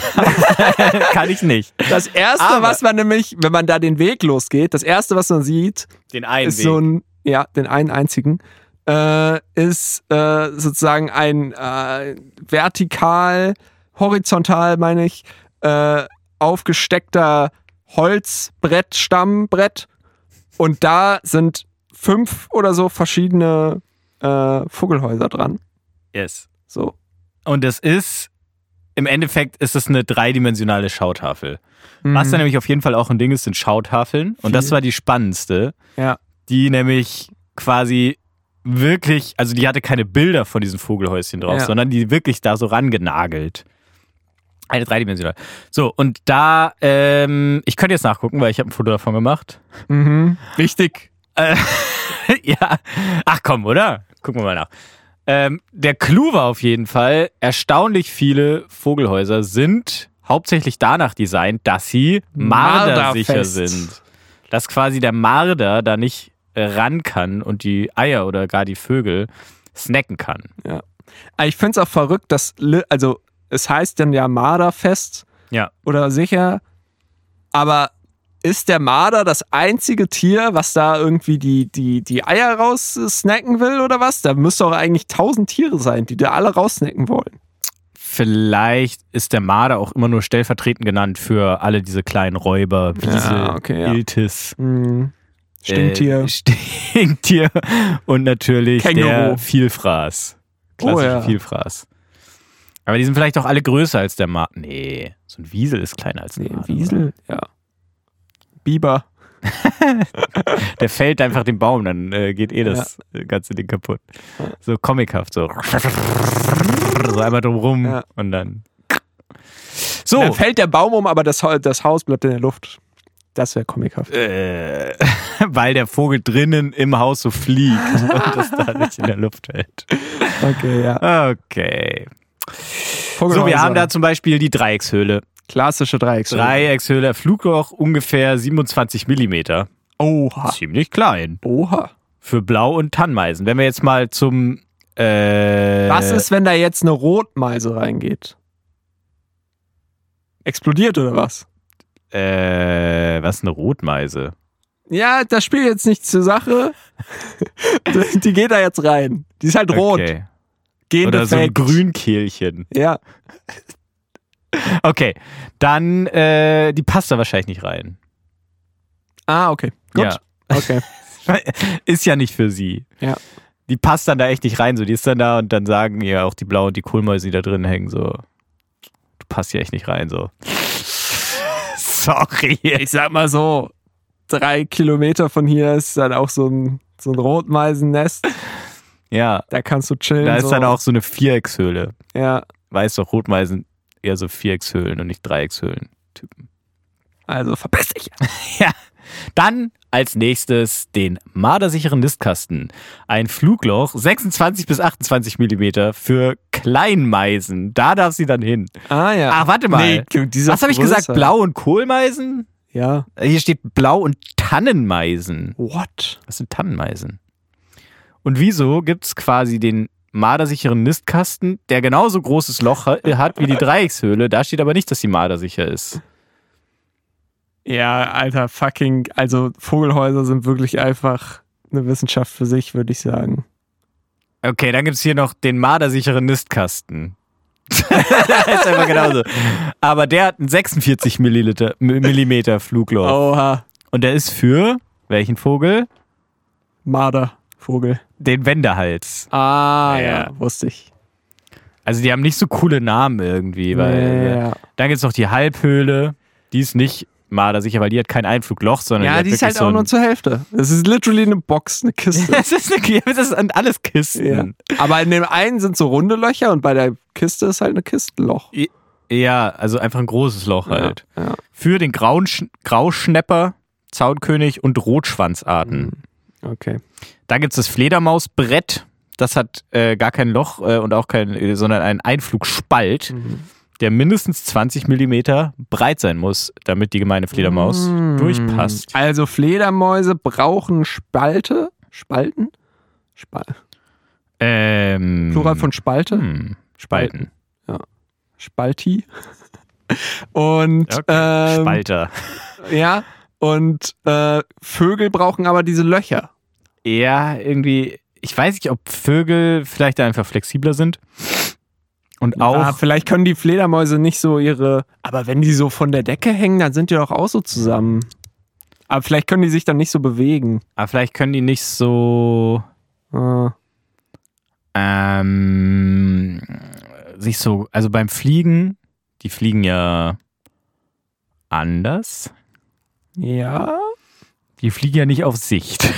kann ich nicht. Das erste, Aber- was man nämlich, wenn man da den Weg losgeht, das erste, was man sieht, Den einen ist Weg. so ein, ja, den einen einzigen, äh, ist äh, sozusagen ein äh, vertikal, horizontal, meine ich, äh, aufgesteckter Holzbrett, Stammbrett. Und da sind fünf oder so verschiedene äh, Vogelhäuser dran. yes. So. Und es ist, im Endeffekt ist es eine dreidimensionale Schautafel. Was da Mhm. nämlich auf jeden Fall auch ein Ding ist, sind Schautafeln. Und das Viel. war die spannendste. Ja. Die nämlich quasi wirklich, also die hatte keine Bilder von diesen Vogelhäuschen drauf, Ja. sondern die wirklich da so rangenagelt. Eine dreidimensionale. So, und da, ähm, ich könnte jetzt nachgucken, weil ich habe ein Foto davon gemacht. Mhm. Wichtig. Äh, (laughs) ja. Ach komm, oder? Gucken wir mal nach. Ähm, der Clou war auf jeden Fall, erstaunlich viele Vogelhäuser sind hauptsächlich danach designt, dass sie mardersicher sind. Dass quasi der Marder da nicht äh, ran kann und die Eier oder gar die Vögel snacken kann. Aber Ich finde es auch verrückt, dass, also es heißt dann ja Marderfest Ja. oder sicher, aber ist der Marder das einzige Tier, was da irgendwie die, die, die Eier raus snacken will oder was? Da müsste auch eigentlich tausend Tiere sein, die da alle raussnacken wollen. Vielleicht ist der Marder auch immer nur stellvertretend genannt für alle diese kleinen Räuber, Wiesel, Ja, okay, ja. Iltis. Hm. Stinktier. Äh, (laughs) Stinktier und natürlich Känguru. der Vielfraß. Klassische Oh ja. Vielfraß. Aber die sind vielleicht auch alle größer als der Marder. Nee, so ein Wiesel ist kleiner als ein nee, Marder. Wiesel, ja. Biber. (laughs) Der fällt einfach den Baum, dann äh, geht eh das ganze Ding kaputt. So comichaft, so. So einmal drumrum Ja. und dann. So. Dann fällt der Baum um, aber das, das Haus bleibt in der Luft. Das wäre comichaft. Äh, (laughs) weil der Vogel drinnen im Haus so fliegt (laughs) und das da nicht in der Luft hält. Okay, ja. Okay. So, Vogelhäuser. wir haben da zum Beispiel die Dreieckshöhle. Klassische Dreieckshöhle. Dreieckshöhle, Flugloch ungefähr 27 Millimeter. Oha. Ziemlich klein. Oha. Für Blau- und Tannmeisen. Wenn wir jetzt mal zum. Äh, Was ist, wenn da jetzt eine Rotmeise reingeht? Explodiert oder was? Äh, was ist eine Rotmeise? Ja, das spielt jetzt nicht zur Sache. (laughs) Die geht da jetzt rein. Die ist halt rot. Okay. Gendefekt. Oder so ein Grünkehlchen. Ja. (laughs) Okay, dann äh, die passt da wahrscheinlich nicht rein. Ah, okay. Gut. Ja. Okay. (laughs) Ist ja nicht für sie. Ja. Die passt dann da echt nicht rein. So, die ist dann da und dann sagen ja auch die Blauen und die Kohlmäuse, die da drin hängen, so, du passt hier echt nicht rein, so. (laughs) Sorry. Ich sag mal so, drei Kilometer von hier ist dann auch so ein, so ein Rotmeisennest. Ja, Da kannst du chillen. da ist so. dann auch so eine Viereckshöhle. Ja, Weißt doch, Rotmeisen eher so Viereckshöhlen und nicht Dreieckshöhlen. Typen. also verpiss dich. (laughs) Ja. Dann als nächstes den mardersicheren Nistkasten. Ein Flugloch, 26 bis 28 Millimeter für Kleinmeisen. Da darf sie dann hin. Ah ja. Ach, warte mal. Nee, Was habe ich gesagt? Blau- und Kohlmeisen? Ja. Hier steht Blau- und Tannenmeisen. What? Was sind Tannenmeisen? Und wieso gibt es quasi den mardersicheren Nistkasten, der genauso großes Loch ha- hat wie die Dreieckshöhle? Da steht aber nicht, dass sie mardersicher ist. Ja, alter, fucking, also Vogelhäuser sind wirklich einfach eine Wissenschaft für sich, würde ich sagen. Okay, dann gibt es hier noch den mardersicheren Nistkasten. (laughs) ist einfach genauso. Aber der hat einen 46 Milliliter, Millimeter Flugloch. Oha. Und der ist für welchen Vogel? Mardervogel. Den Wendehals. Ah, Ja. ja, wusste ich. Also die haben nicht so coole Namen irgendwie, weil ja, dann gibt es noch die Halbhöhle, die ist nicht mardersicher, weil die hat kein Einflugloch, sondern ja hat die ist halt so auch nur zur Hälfte. Das ist literally eine Box, eine Kiste. (laughs) das, ist eine, das sind alles Kisten. ja. Aber in dem einen sind so runde Löcher und bei der Kiste ist halt eine Kistenloch. Ja, also einfach ein großes Loch halt. Ja, ja. Für den Grauen, Grauschnepper, Zaunkönig und Rotschwanzarten. Okay. Dann gibt es das Fledermausbrett. Das hat äh, gar kein Loch äh, und auch kein, äh, sondern einen Einflugspalt. Mhm. der mindestens 20 Millimeter breit sein muss, damit die gemeine Fledermaus Mm. durchpasst. Also Fledermäuse brauchen Spalte. Spalten? Spal Ähm, Plural von Spalte? hm, Spalten. Spalti. (laughs) Und Okay. ähm, Spalter. ja, und äh, Vögel brauchen aber diese Löcher. Ja, irgendwie, ich weiß nicht, ob Vögel vielleicht einfach flexibler sind. Und auch, Ah, vielleicht können die Fledermäuse nicht so ihre. Aber wenn die so von der Decke hängen, dann sind die doch auch so zusammen. Aber vielleicht können die sich dann nicht so bewegen. aber vielleicht können die nicht so Ah, ähm, sich so, also beim Fliegen, die fliegen ja anders. ja. Die fliegen ja nicht auf Sicht. (laughs)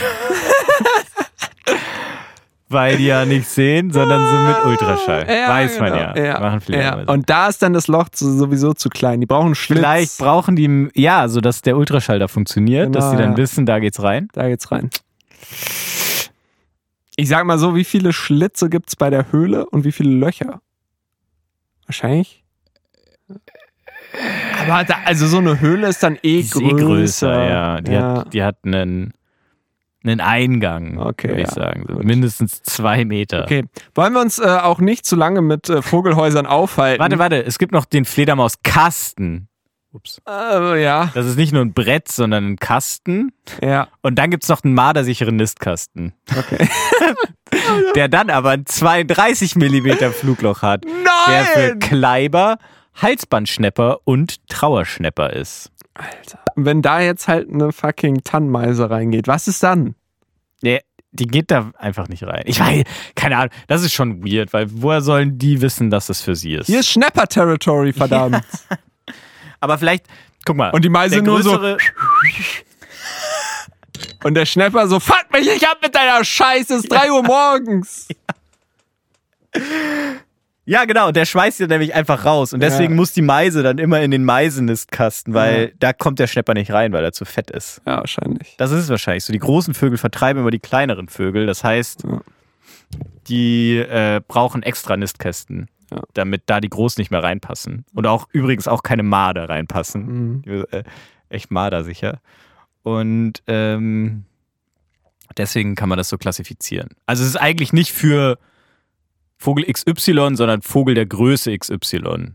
Weil die ja nicht sehen, sondern so mit Ultraschall. Ja, Weiß man genau. ja. Machen ja. Fledermäuse. Und da ist dann das Loch so- sowieso zu klein. Die brauchen Schlitz. Vielleicht brauchen die, ja, so dass der Ultraschall da funktioniert, dass Genau, die dann ja. wissen, da geht's rein. Da geht's rein. Ich sag mal so, wie viele Schlitze gibt's bei der Höhle und wie viele Löcher? Wahrscheinlich. Aber da, also so eine Höhle ist dann eh ist größer. eh größer, ja. Die, ja. Hat, die hat einen, einen Eingang, Okay, würde ich ja, sagen. Gut. mindestens zwei Meter. Okay. Wollen wir uns äh, auch nicht zu lange mit äh, Vogelhäusern (laughs) aufhalten? Warte, warte, es gibt noch den Fledermauskasten. Ups. Äh, ja, Das ist nicht nur ein Brett, sondern ein Kasten. ja, Und dann gibt es noch einen mardersicheren Nistkasten, okay. (laughs) der dann aber ein 32 Millimeter Flugloch hat, der für Nein! Kleiber, Halsbandschnepper und Trauerschnepper ist. Alter. Wenn da jetzt halt eine fucking Tannmeise reingeht, was ist dann? Der, die geht da einfach nicht rein. Ich weiß, keine Ahnung, das ist schon weird, weil woher sollen die wissen, dass das für sie ist? Hier ist Schnepper-Territory, verdammt. (laughs) aber vielleicht, guck mal. Und die Meise nur so- (laughs) Und der Schnepper so, fuck mich nicht ab mit deiner Scheiße, es ist 3 Uhr morgens. (laughs) Ja, genau, der schmeißt ja nämlich einfach raus. Und deswegen Ja. muss die Meise dann immer in den Meisenistkasten, weil da kommt der Schnepper nicht rein, weil er zu fett ist. Ja, wahrscheinlich. Das ist es wahrscheinlich so. Die großen Vögel vertreiben immer die kleineren Vögel. Das heißt, Ja. die äh, brauchen extra Nistkästen, Ja. damit da die Großen nicht mehr reinpassen. Und auch übrigens auch keine Marder reinpassen. Mhm. Die, äh, echt mardersicher. Und ähm, deswegen kann man das so klassifizieren. Also es ist eigentlich nicht für Vogel XY, sondern Vogel der Größe XY.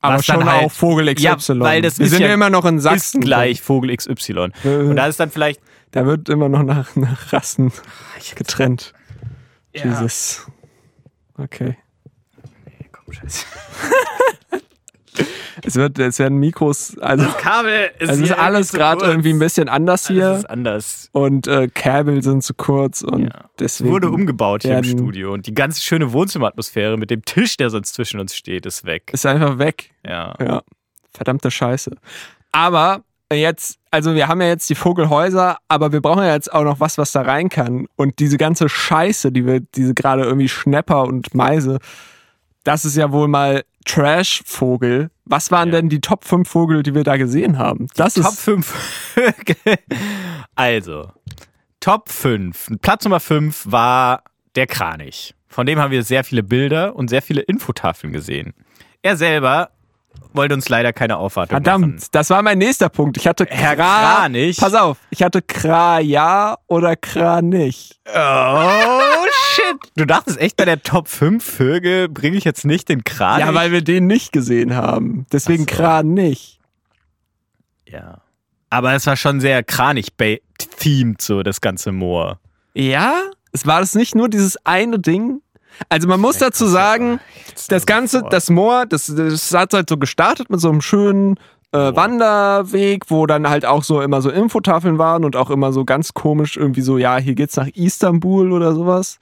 Aber schon halt- auch Vogel XY. Ja, weil das Wir ist sind ja, ja- immer noch in Sachsen. Ist gleich Vogel XY. Äh, Und da ist dann vielleicht da wird immer noch nach, nach Rassen getrennt. Jesus. Okay. Komm, scheiße. (laughs) Es, wird, es werden Mikros, also Das Kabel ist, es ist alles gerade irgendwie ein bisschen anders Alles hier. ist anders. Und äh, Kabel sind zu kurz und Ja. Es deswegen. wurde umgebaut hier im Studio und die ganze schöne Wohnzimmeratmosphäre mit dem Tisch, der sonst zwischen uns steht, ist weg. Ist einfach weg. Ja. Ja. Verdammte Scheiße. Aber jetzt, also wir haben ja jetzt die Vogelhäuser, aber wir brauchen ja jetzt auch noch was, was da rein kann. Und diese ganze Scheiße, die wir, diese gerade irgendwie Schnepper und Meise, das ist ja wohl mal Trash-Vogel. Was waren Ja. denn die Top 5 Vogel, die wir da gesehen haben? Das Top ist 5 Vögel. Also, Top 5. Platz Nummer 5 war der Kranich. Von dem haben wir sehr viele Bilder und sehr viele Infotafeln gesehen. Er selber wollte uns leider keine Aufwartung machen. verdammt. Das war mein nächster Punkt. Ich hatte Herr Kra Kranich. Pass auf, ich hatte Kraja oder Kranich. Oh, shit. Du dachtest echt, bei der Top 5 Vögel bringe ich jetzt nicht den Kranich? Ja, weil wir den nicht gesehen haben. Deswegen so. Kranich. Ja. Aber es war schon sehr Kranich-themed, so das ganze Moor. Ja, es war das nicht nur dieses eine Ding. Also man muss dazu sagen, das ganze, das Moor, das, das hat halt so gestartet mit so einem schönen äh, Wanderweg, wo dann halt auch so immer so Infotafeln waren und auch immer so ganz komisch irgendwie so, ja, hier geht's nach Istanbul oder sowas.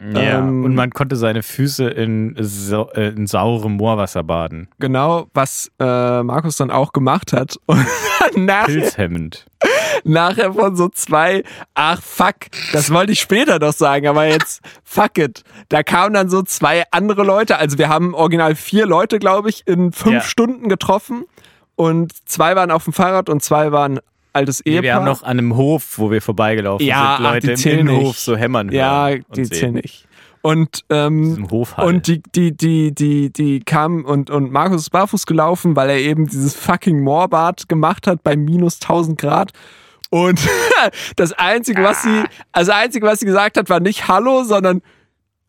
Ja, Ähm, und man konnte seine Füße in, äh, in saurem Moorwasser baden. Genau, was äh, Markus dann auch gemacht hat. (laughs) Und dann nachher, Pilzhemmend. nachher von so zwei, ach fuck, das wollte ich später noch sagen, aber jetzt fuck it. Da kamen dann so zwei andere Leute, also wir haben original vier Leute, glaube ich, in fünf Ja. Stunden getroffen und zwei waren auf dem Fahrrad und zwei waren altes Nee, Ehepaar. wir haben noch an einem Hof, wo wir vorbeigelaufen Ja, sind, ach, Leute die im Innenhof nicht. so hämmern ja, hören und die zählen nicht. Und, ähm, und die, die, die, die, die kam und, und Markus ist barfuß gelaufen, weil er eben dieses fucking Moorbad gemacht hat bei minus 1000 Grad. Und (laughs) das Einzige, was sie, also das Einzige, was sie gesagt hat, war nicht Hallo, sondern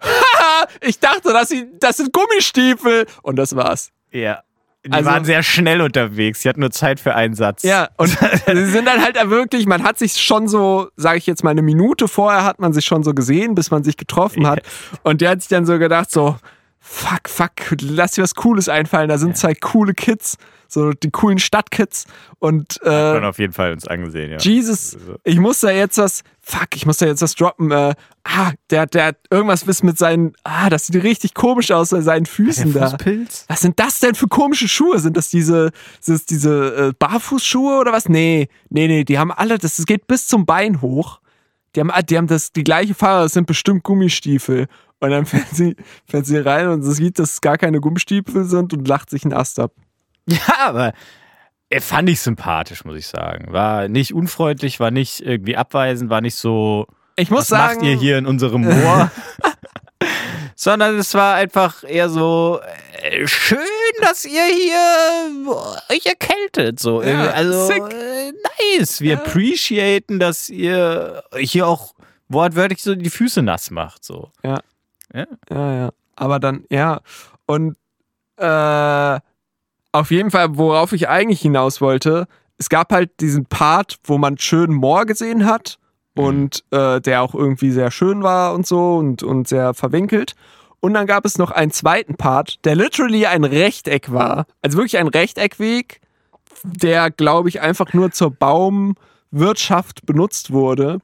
Haha, (laughs) ich dachte, dass sie, das sind Gummistiefel. Und das war's. ja. Die Also- waren sehr schnell unterwegs. Sie hatten nur Zeit für einen Satz. Ja, und (laughs) sie sind dann halt wirklich, man hat sich schon so, sage ich jetzt mal, eine Minute vorher hat man sich schon so gesehen, bis man sich getroffen hat. Und der hat sich dann so gedacht, so, fuck, fuck, lass dir was Cooles einfallen. Da sind zwei coole Kids, so die coolen Stadtkids. Und Hat man äh, auf jeden Fall uns angesehen, ja. Jesus, Also- ich muss da jetzt was, fuck, ich muss da jetzt was droppen. Äh, ah, der, der hat irgendwas bis mit seinen, ah, das sieht richtig komisch aus bei seinen Füßen da. Fußpilz? Was sind das denn für komische Schuhe? Sind das diese, sind das diese äh, Barfußschuhe oder was? Nee, nee, nee, die haben alle, das geht bis zum Bein hoch. Die haben, die haben das, die gleiche Farbe, das sind bestimmt Gummistiefel. Und dann (laughs) fährt sie, fährt sie rein und sie sieht, dass es gar keine Gummistiefel sind und lacht sich einen Ast ab. Ja, aber er fand ich sympathisch, muss ich sagen. War nicht unfreundlich, war nicht irgendwie abweisend, war nicht so, Ich muss was sagen, macht ihr hier in unserem Moor? (laughs) Sondern es war einfach eher so, äh, schön, dass ihr hier euch erkältet. So. Ja, Irgendwie, also, sick. äh, nice. Wir appreciaten, dass ihr hier auch wortwörtlich so die Füße nass macht. So. Ja. Ja. Ja, ja. Aber dann, ja. Und äh, auf jeden Fall, worauf ich eigentlich hinaus wollte, es gab halt diesen Part, wo man schön Moor gesehen hat und äh, der auch irgendwie sehr schön war und so und, und sehr verwinkelt. Und dann gab es noch einen zweiten Part, der literally ein Rechteck war. Also wirklich ein Rechteckweg, der, glaube ich, einfach nur zur Baumwirtschaft benutzt wurde.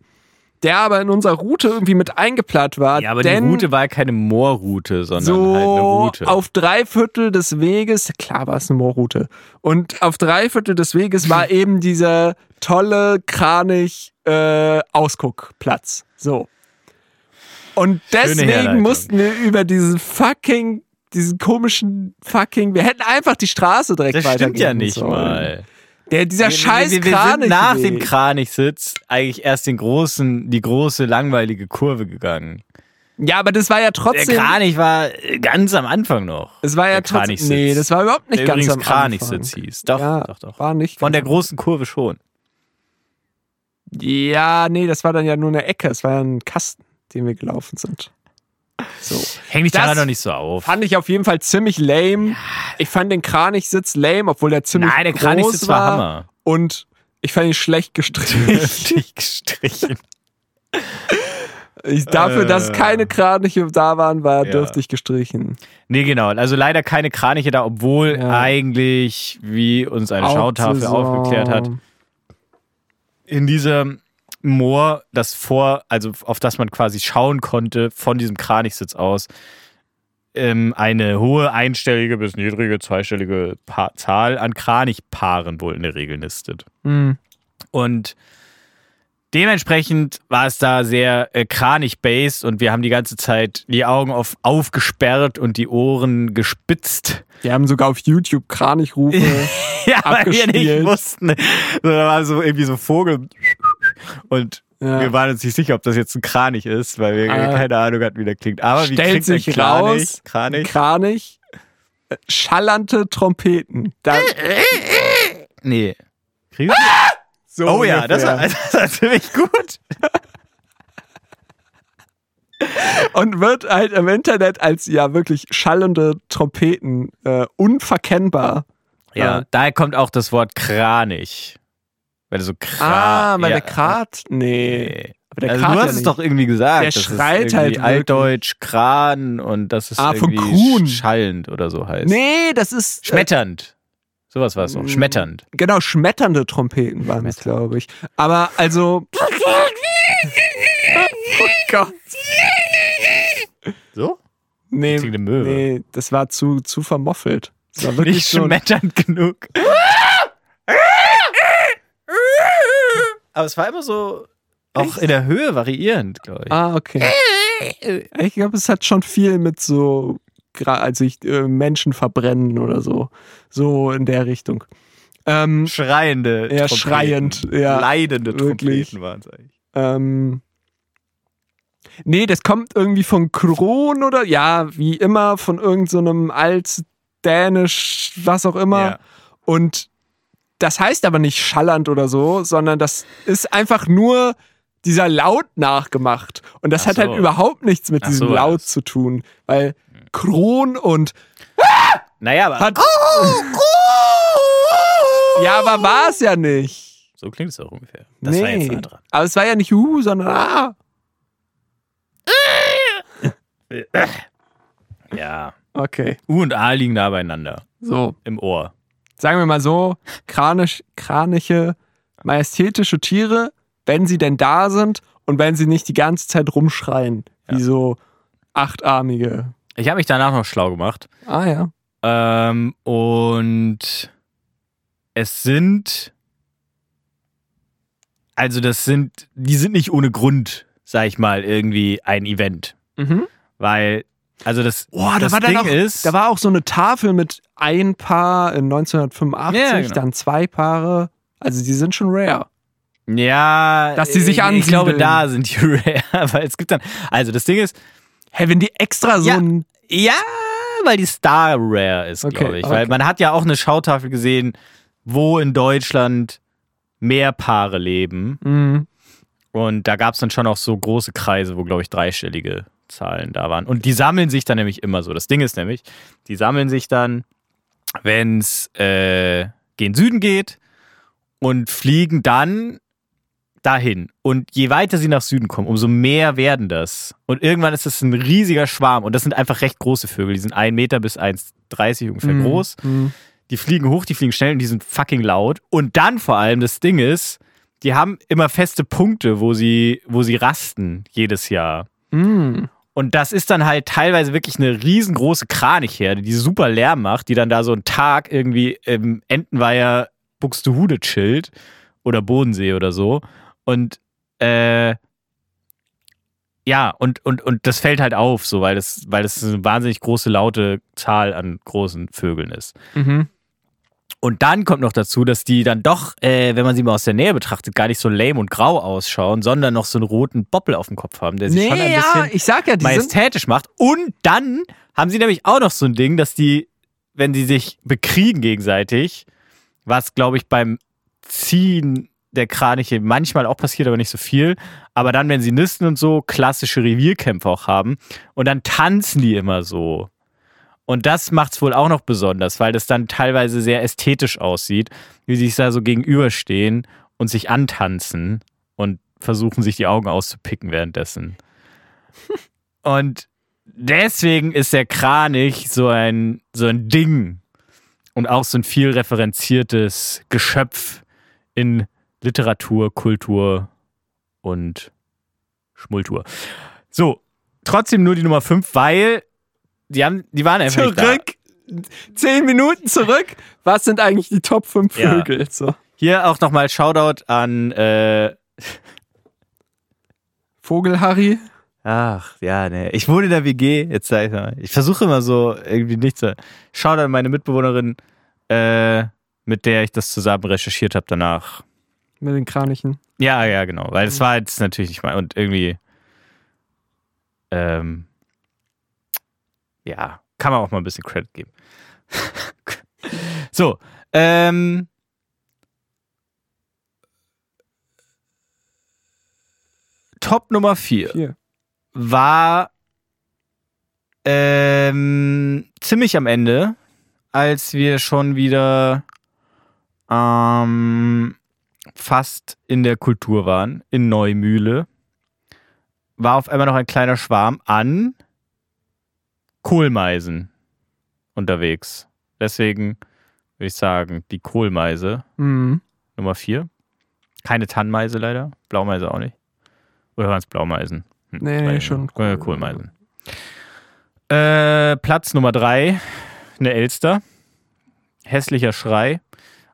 Der aber in unserer Route irgendwie mit eingeplant war. Ja, aber die Route war keine Moorroute, sondern so halt eine Route. auf drei Viertel des Weges, klar war es eine Moorroute, und auf drei Viertel des Weges war (laughs) eben dieser tolle Kranich äh, Ausguckplatz. So. Und deswegen mussten wir über diesen fucking, diesen komischen fucking, wir hätten einfach die Straße direkt das weitergehen stimmt ja nicht sollen. mal. Der, dieser scheiß wir, wir, wir Kranich. sind nach dem Kranichsitz eigentlich erst den großen, die große langweilige Kurve gegangen. Ja, aber das war ja Der trotzdem. Kranich war äh, ganz am Anfang noch. es war ja der trotzdem. Kranichsitz. Nee, das war überhaupt nicht der ganz übrigens am Anfang. Kranichsitz hieß. Doch, ja, doch, doch. War nicht Von der großen Kurve schon. Ja, nee, das war dann ja nur eine Ecke. Es war ja ein Kasten, den wir gelaufen sind. So. Häng dich Das daran doch nicht so auf. Fand ich auf jeden Fall ziemlich lame. Ich fand den Kranichsitz lame, obwohl der ziemlich Nein, der groß Kranichsitz war war. Hammer. Und ich fand ihn schlecht gestrichen. (laughs) Richtig gestrichen. ich, dafür, dass Äh. keine Kraniche da waren, war Ja. dürftig gestrichen. Nee, genau. Also leider keine Kraniche da, obwohl Ja. eigentlich, wie uns eine Schautafel aufgeklärt hat, in diesem Moor, das vor, also auf das man quasi schauen konnte von diesem Kranichsitz aus, ähm, eine hohe einstellige bis niedrige zweistellige pa Zahl an Kranichpaaren wohl in der Regel nistet. Hm. Und dementsprechend war es da sehr äh, kranig-based und wir haben die ganze Zeit die Augen auf, aufgesperrt und die Ohren gespitzt. Die haben sogar auf YouTube Kranichrufe. (laughs) Ja, weil wir nicht wussten. So, da war so irgendwie so Vogel. Und Ja. wir waren uns nicht sicher, ob das jetzt ein Kranich ist, weil wir Ah. keine Ahnung hatten, wie der klingt. Aber wie Stellt klingt sich ein Kranich? raus, Kranich? Kranich. äh, Schallernde Trompeten. Da, Nee. Kriegst so du? Oh ja, das war, ungefähr. (laughs) das war ziemlich gut. und wird halt im Internet als ja wirklich schallende Trompeten äh, unverkennbar. Ja, Ja. daher kommt auch das Wort Kranich. Weil so Kra Ah, weil ja, der Krat. Nee. Nee. Aber der also Krat du ja hast es nicht. doch irgendwie gesagt. Der schreit es halt. Altdeutsch Kran und das ist Ah, von irgendwie schallend oder so heißt. Nee, das ist. Äh, Schmetternd. Sowas war es auch. Mm. Schmetternd. genau, schmetternde Trompeten waren es, glaube ich. Aber also. (laughs) oh Gott. So? Nee, nee, das war zu, zu vermoffelt. Das war (laughs) wirklich Nicht so. schmetternd genug. (laughs) Aber es war immer so auch in der Höhe variierend, glaube ich. Ah, okay. Ich glaube, es hat schon viel mit so, also ich, äh, Menschen verbrennen oder so. So in der Richtung. Ähm, Schreiende. Ja, Trompeten. schreiend, ja. Leidende Wirklich. Trompeten waren es eigentlich. ähm, Nee, das kommt irgendwie von Kron oder ja, wie immer, von irgendeinem so altdänisch, was auch immer. Ja. Und das heißt aber nicht schallernd oder so, sondern das ist einfach nur dieser Laut nachgemacht. Und das Ach hat so. halt überhaupt nichts mit Ach diesem so Laut zu tun. Weil Kron und Naja, aber hat. Ja, aber war es ja nicht. so klingt es auch ungefähr. Das war jetzt nah dran. Aber es war ja nicht Hu, sondern ah. (laughs) Ja. Okay. U und A liegen nah beieinander. So. Im Ohr. Sagen wir mal so, kranisch, kraniche, majestätische Tiere, wenn sie denn da sind und wenn sie nicht die ganze Zeit rumschreien, wie so achtarmige. Ich habe mich danach noch schlau gemacht. Ah ja. Ähm, und es sind. Also, das sind. Die sind nicht ohne Grund, sag ich mal, irgendwie ein Event. Mhm. Weil. Also, das, Boah, da das war dann Ding auch, ist. da war auch so eine Tafel mit ein Paar in 1985, Ja, genau. dann zwei Paare. Also die sind schon rare. ja. Dass die sich ich- Ich glaube, ansiedeln. da sind die (laughs) rare. Weil es gibt dann. Also, das Ding ist. Hä, wenn die extra so Ja. ein. Ja, weil die Star Rare ist, Okay, glaube ich. Weil okay. man hat ja auch eine Schautafel gesehen, wo in Deutschland mehr Paare leben. Mhm. Und da gab es dann schon auch so große Kreise, wo, glaube ich, dreistellige Zahlen da waren. Und die sammeln sich dann nämlich immer so. Das Ding ist nämlich, die sammeln sich dann, wenn es äh, gen Süden geht und fliegen dann dahin. Und je weiter sie nach Süden kommen, umso mehr werden das. Und irgendwann ist es ein riesiger Schwarm. Und das sind einfach recht große Vögel. Die sind 1 Meter bis 1,30 ungefähr Mhm. groß. Mhm. Die fliegen hoch, die fliegen schnell und die sind fucking laut. Und dann vor allem, das Ding ist, die haben immer feste Punkte, wo sie, wo sie rasten jedes Jahr. Mhm. Und das ist dann halt teilweise wirklich eine riesengroße Kranichherde, die super Lärm macht, die dann da so einen Tag irgendwie im Entenweiher Buxtehude chillt oder Bodensee oder so. Und äh, ja, und, und, und das fällt halt auf, so, weil das, weil das eine wahnsinnig große, laute Zahl an großen Vögeln ist. Mhm. Und dann kommt noch dazu, dass die dann doch, äh, wenn man sie mal aus der Nähe betrachtet, gar nicht so lame und grau ausschauen, sondern noch so einen roten Boppel auf dem Kopf haben, der sich schon ein Nee, ja, bisschen ich sag ja, die sind. majestätisch macht. Und dann haben sie nämlich auch noch so ein Ding, dass die, wenn sie sich bekriegen gegenseitig, was glaube ich beim Ziehen der Kraniche manchmal auch passiert, aber nicht so viel. Aber dann, wenn sie nisten und so, klassische Revierkämpfe auch haben. Und dann tanzen die immer so. Und das macht es wohl auch noch besonders, weil das dann teilweise sehr ästhetisch aussieht, wie sie sich da so gegenüberstehen und sich antanzen und versuchen, sich die Augen auszupicken währenddessen. (laughs) Und deswegen ist der Kranich so ein, so ein Ding und auch so ein viel referenziertes Geschöpf in Literatur, Kultur und Schmultur. So, trotzdem nur die Nummer 5, weil die, haben, die waren einfach zurück. Zehn Minuten zurück. Was sind eigentlich die Top 5 Ja. Vögel? So. Hier auch nochmal Shoutout an äh, Vogel-Harry. Ach, ja, ne. Ich wohne in der WG, jetzt sag ich mal. Ich versuche immer so irgendwie nicht zu. Schau an meine Mitbewohnerin, äh, mit der ich das zusammen recherchiert habe danach. Mit den Kranichen. Ja, ja, genau. Weil das war jetzt natürlich nicht mal. Und irgendwie. Ähm, ja, kann man auch mal ein bisschen Credit geben. (laughs) so, ähm. Top Nummer 4 Hier. war ähm, ziemlich am Ende, als wir schon wieder ähm, fast in der Kultur waren, in Neumühle, war auf einmal noch ein kleiner Schwarm an Kohlmeisen unterwegs. Deswegen würde ich sagen, die Kohlmeise Mhm. Nummer 4. Keine Tannmeise leider, Blaumeise auch nicht. Oder waren es Blaumeisen? Hm, Nee, nee, schon Kohlmeisen. Äh, Platz Nummer 3, eine Elster. Hässlicher Schrei,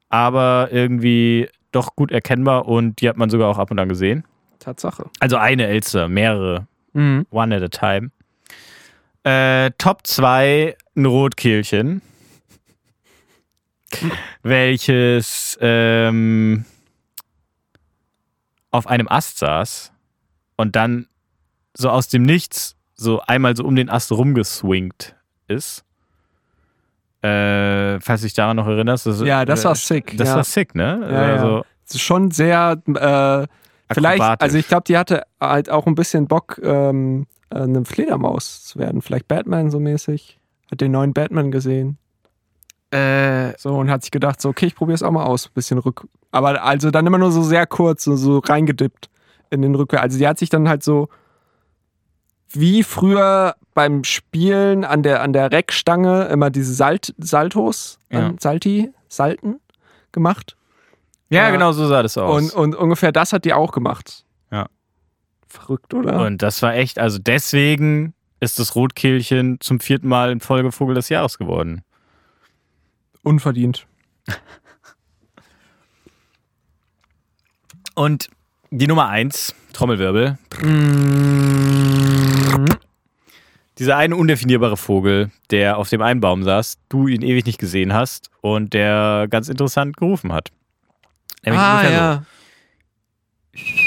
aber irgendwie doch gut erkennbar und die hat man sogar auch ab und an gesehen. Tatsache. Also eine Elster, mehrere, Mhm. one at a time. Äh, Top 2, ein Rotkehlchen. welches ähm, auf einem Ast saß und dann so aus dem Nichts so einmal so um den Ast rumgeswingt ist. Äh, falls dich daran noch erinnerst. Das, Ja, das war sick, Das ja. war sick, ne? Ja, ja. also, ist schon sehr, äh, vielleicht, also ich glaube, die hatte halt auch ein bisschen Bock, ähm, äh, eine Fledermaus zu werden. Vielleicht Batman so mäßig. Hat den neuen Batman gesehen. äh, So und hat sich gedacht, so, okay, ich probiere es auch mal aus. Bisschen rück. Aber also dann immer nur so sehr kurz, so, so reingedippt in den Rückwärts. Also die hat sich dann halt so wie früher beim Spielen an der, an der Reckstange immer diese Salt, Saltos, Ja. an Salti, Salten gemacht. ja, Ja. genau so sah das aus. Und, und ungefähr das hat die auch gemacht. Verrückt, oder? Und das war echt, also deswegen ist das Rotkehlchen zum vierten Mal in Folge Vogel des Jahres geworden. Unverdient. (laughs) Und die Nummer eins, Trommelwirbel. Dieser eine undefinierbare Vogel, der auf dem einen Baum saß, du ihn ewig nicht gesehen hast und der ganz interessant gerufen hat. Nämlich ah, ja. So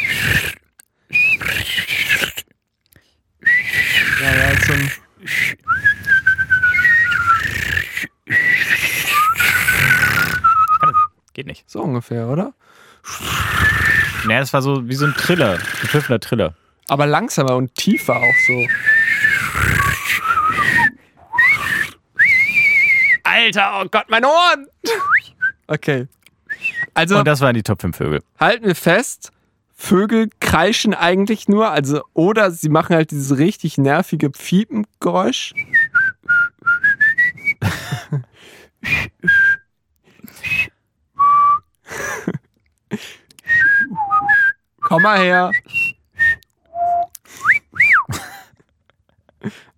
ein. Geht nicht. So ungefähr, oder? Naja, das war so wie so ein Triller, ein pfiffender Triller. Aber langsamer und tiefer auch so. Alter, oh Gott, meine Ohren! Okay. Also Und das waren die Top 5 Vögel. halten wir fest, Vögel kreischen eigentlich nur, also oder sie machen halt dieses richtig nervige Pfiepengeräusch. Komm mal her.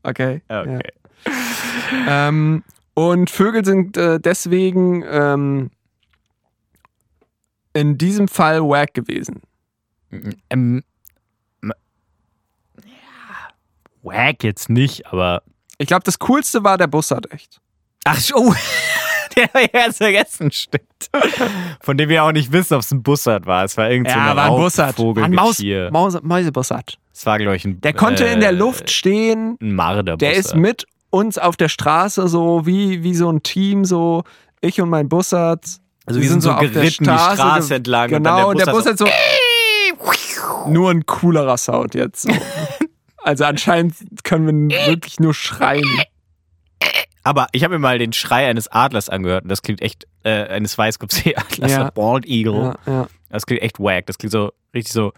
Okay. Okay. Ja. Ähm, und Vögel sind äh, deswegen ähm, in diesem Fall wack gewesen. Ähm, ja, wack jetzt nicht, aber. Ich glaube, das Coolste war der Bussard echt. Ach, oh, (laughs) der habe ich ganz vergessen, stimmt. Von dem wir auch nicht wissen, ob es ein Bussard war. Es war irgendein so ein Raubvogel. Ein Maus. Maus, Mäusebussard. Es war, glaube ich, ein. Der konnte in der äh, Luft stehen. Ein Marderbussard. Der ist mit uns auf der Straße so wie, wie so ein Team, so ich und mein Bussard. Also wir sind so geritten die Straße entlang Genau, und der Bussard Bussard so. Nur ein coolerer Sound jetzt. So. (laughs) Also anscheinend können wir wirklich nur schreien. Aber ich habe mir mal den Schrei eines Adlers angehört und das klingt echt, äh, eines Weißkopfseeadlers, Ja. Bald Eagle. Ja, ja. Das klingt echt wack. Das klingt so richtig so.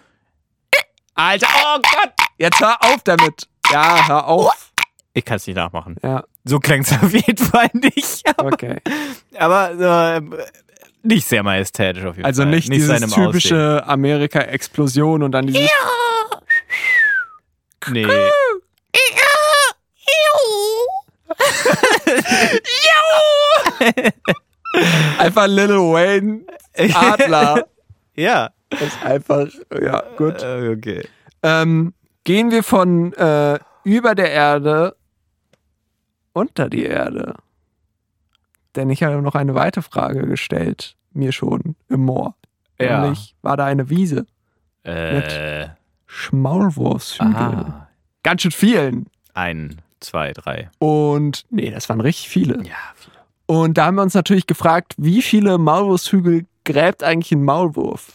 Alter, oh Gott! Jetzt hör auf damit! Ja, hör auf. Ich kann es nicht nachmachen. Ja, So klang es (laughs) auf jeden Fall nicht. Aber, okay. aber äh, nicht sehr majestätisch auf jeden Also Fall. nicht, dieses seinem typische Amerika-Explosion und dann dieses. Aussehen. Nee. (laughs) Einfach Lil Wayne Adler. (laughs) Ja. Das ist einfach, ja, gut. Äh, okay. Ähm, gehen wir von äh, über der Erde unter die Erde. Denn ich habe noch eine weitere Frage gestellt, mir schon im Moor. Ja. Nämlich, war da eine Wiese? Äh, Schmaulwurfshügel. aha. Ganz schön vielen. Ein, zwei, drei. Und, nee, das waren richtig viele. Ja. Und da haben wir uns natürlich gefragt, wie viele Maulwurfshügel gräbt eigentlich ein Maulwurf?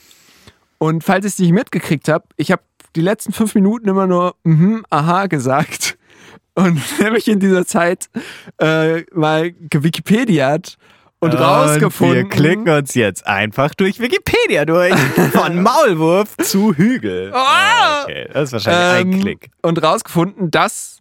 Und falls ich es nicht mitgekriegt habe, ich habe die letzten fünf Minuten immer nur mhm, aha gesagt. Und (laughs) nämlich in dieser Zeit äh, mal gewikipediat und, rausgefunden. Wir klicken uns jetzt einfach durch Wikipedia durch. Von (laughs) Maulwurf zu Hügel. Ah! okay, das ist wahrscheinlich ein Ähm, Klick. Und rausgefunden, dass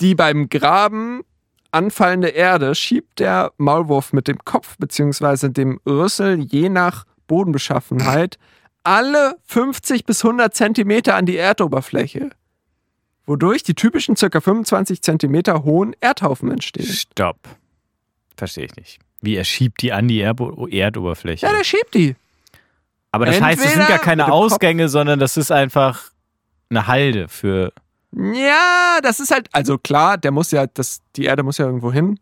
die beim Graben anfallende Erde schiebt der Maulwurf mit dem Kopf bzw. dem Rüssel je nach Bodenbeschaffenheit alle 50 bis 100 Zentimeter an die Erdoberfläche, wodurch die typischen ca. 25 Zentimeter hohen Erdhaufen entstehen. Stopp. Verstehe ich nicht. Wie er schiebt die an die Erbo Erdoberfläche. Ja, der schiebt die. Aber das heißt, es sind entweder gar keine dem Kopf- Ausgänge, sondern das ist einfach eine Halde für. Ja, das ist halt, also klar, der muss ja, das, die Erde muss ja irgendwo hin.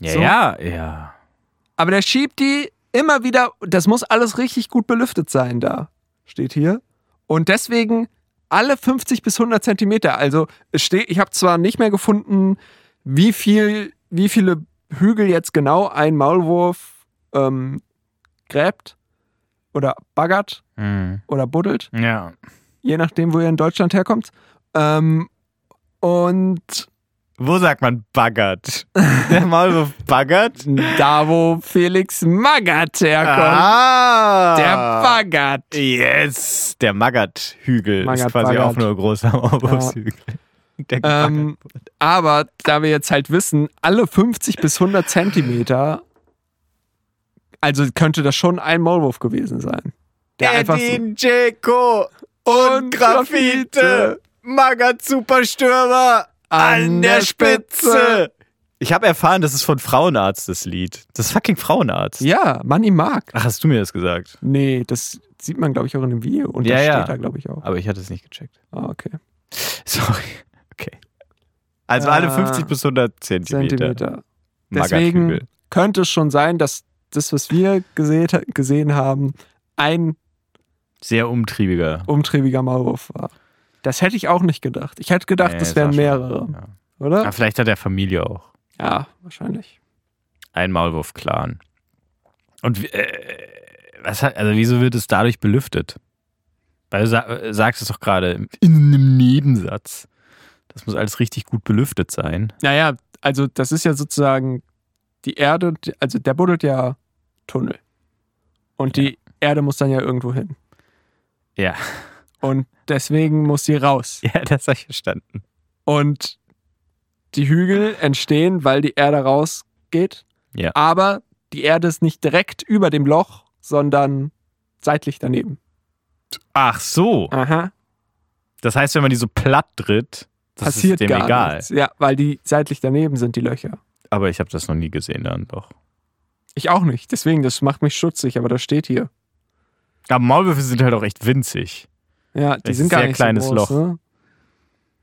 Ja, So. ja, ja. Aber der schiebt die immer wieder, das muss alles richtig gut belüftet sein da, steht hier. Und deswegen alle 50 bis 100 Zentimeter. Also es steht, ich habe zwar nicht mehr gefunden, wie viel, wie viele Hügel jetzt genau ein Maulwurf ähm, gräbt oder baggert Hm. oder buddelt, Ja. je nachdem, wo ihr in Deutschland herkommt. Ähm, und Wo sagt man baggert? Der Maulwurf baggert? da, wo Felix Magath herkommt, Ah! der baggert. Yes! Der Maggert-Hügel ist Maggert, quasi Baggert. auch nur ein großer Maulwurfshügel. Gebaggert Ähm, aber da wir jetzt halt wissen, alle 50 bis 100 Zentimeter, also könnte das schon ein Maulwurf gewesen sein. Der einfach so, Edin Dzeko und Graffite. Maggert Superstürmer an der Spitze. Ich habe erfahren, das ist von Frauenarzt, das Lied. Das ist fucking Frauenarzt. ja, man ihn mag. Ach, hast du mir das gesagt? Nee, das sieht man, glaube ich, auch in dem Video. Und Ja, das ja. steht da, glaube ich, auch. Aber ich hatte es nicht gecheckt. Ah, okay. Sorry. (laughs) Okay. Also alle Ah, 50 bis 100 Zentimeter. Zentimeter. Deswegen könnte es schon sein, dass das, was wir gesehen, gesehen haben, ein Sehr umtriebiger. umtriebiger Maulwurf war. Das hätte ich auch nicht gedacht. Ich hätte gedacht, Nee, das es wären war schon- mehrere, Ja. oder? Aber vielleicht hat er Familie auch. Ja, wahrscheinlich. Ein Maulwurf-Clan. Und äh, was hat, also wieso wird es dadurch belüftet? Weil du äh, sagst es doch gerade in einem Nebensatz. Das muss alles richtig gut belüftet sein. Naja, also das ist ja sozusagen die Erde, also der buddelt ja Tunnel. Und die Erde muss dann ja irgendwo hin. Ja. Und deswegen muss sie raus. (laughs) Ja, das habe ich verstanden. Und die Hügel entstehen, weil die Erde rausgeht. Ja. Aber die Erde ist nicht direkt über dem Loch, sondern seitlich daneben. Ach so. Aha. Das heißt, wenn man die so platt tritt, das Passiert ist dem gar egal. nichts. Ja, weil die seitlich daneben sind, die Löcher. Aber ich habe das noch nie gesehen dann doch. Ich auch nicht. Deswegen, das macht mich schutzig, aber das steht hier. Aber Maulwürfe sind halt auch echt winzig. Ja, die Das sind ist gar sehr nicht kleines so groß, Loch. Ne?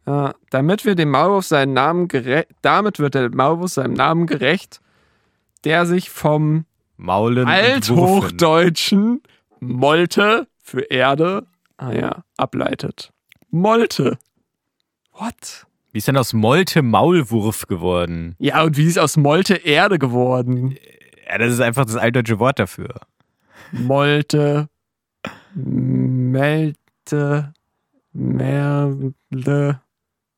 Ja, damit wir dem Maulwurf seinen Namen gerecht, damit wird der Maulwurf seinem Namen gerecht, der sich vom Maulen althochdeutschen Molte für Erde, ah ja, ableitet. Molte. What? Wie ist denn aus Molte Maulwurf geworden? Ja, und wie ist aus Molte Erde geworden? Ja, das ist einfach das altdeutsche Wort dafür. Molte, Melte, Merde,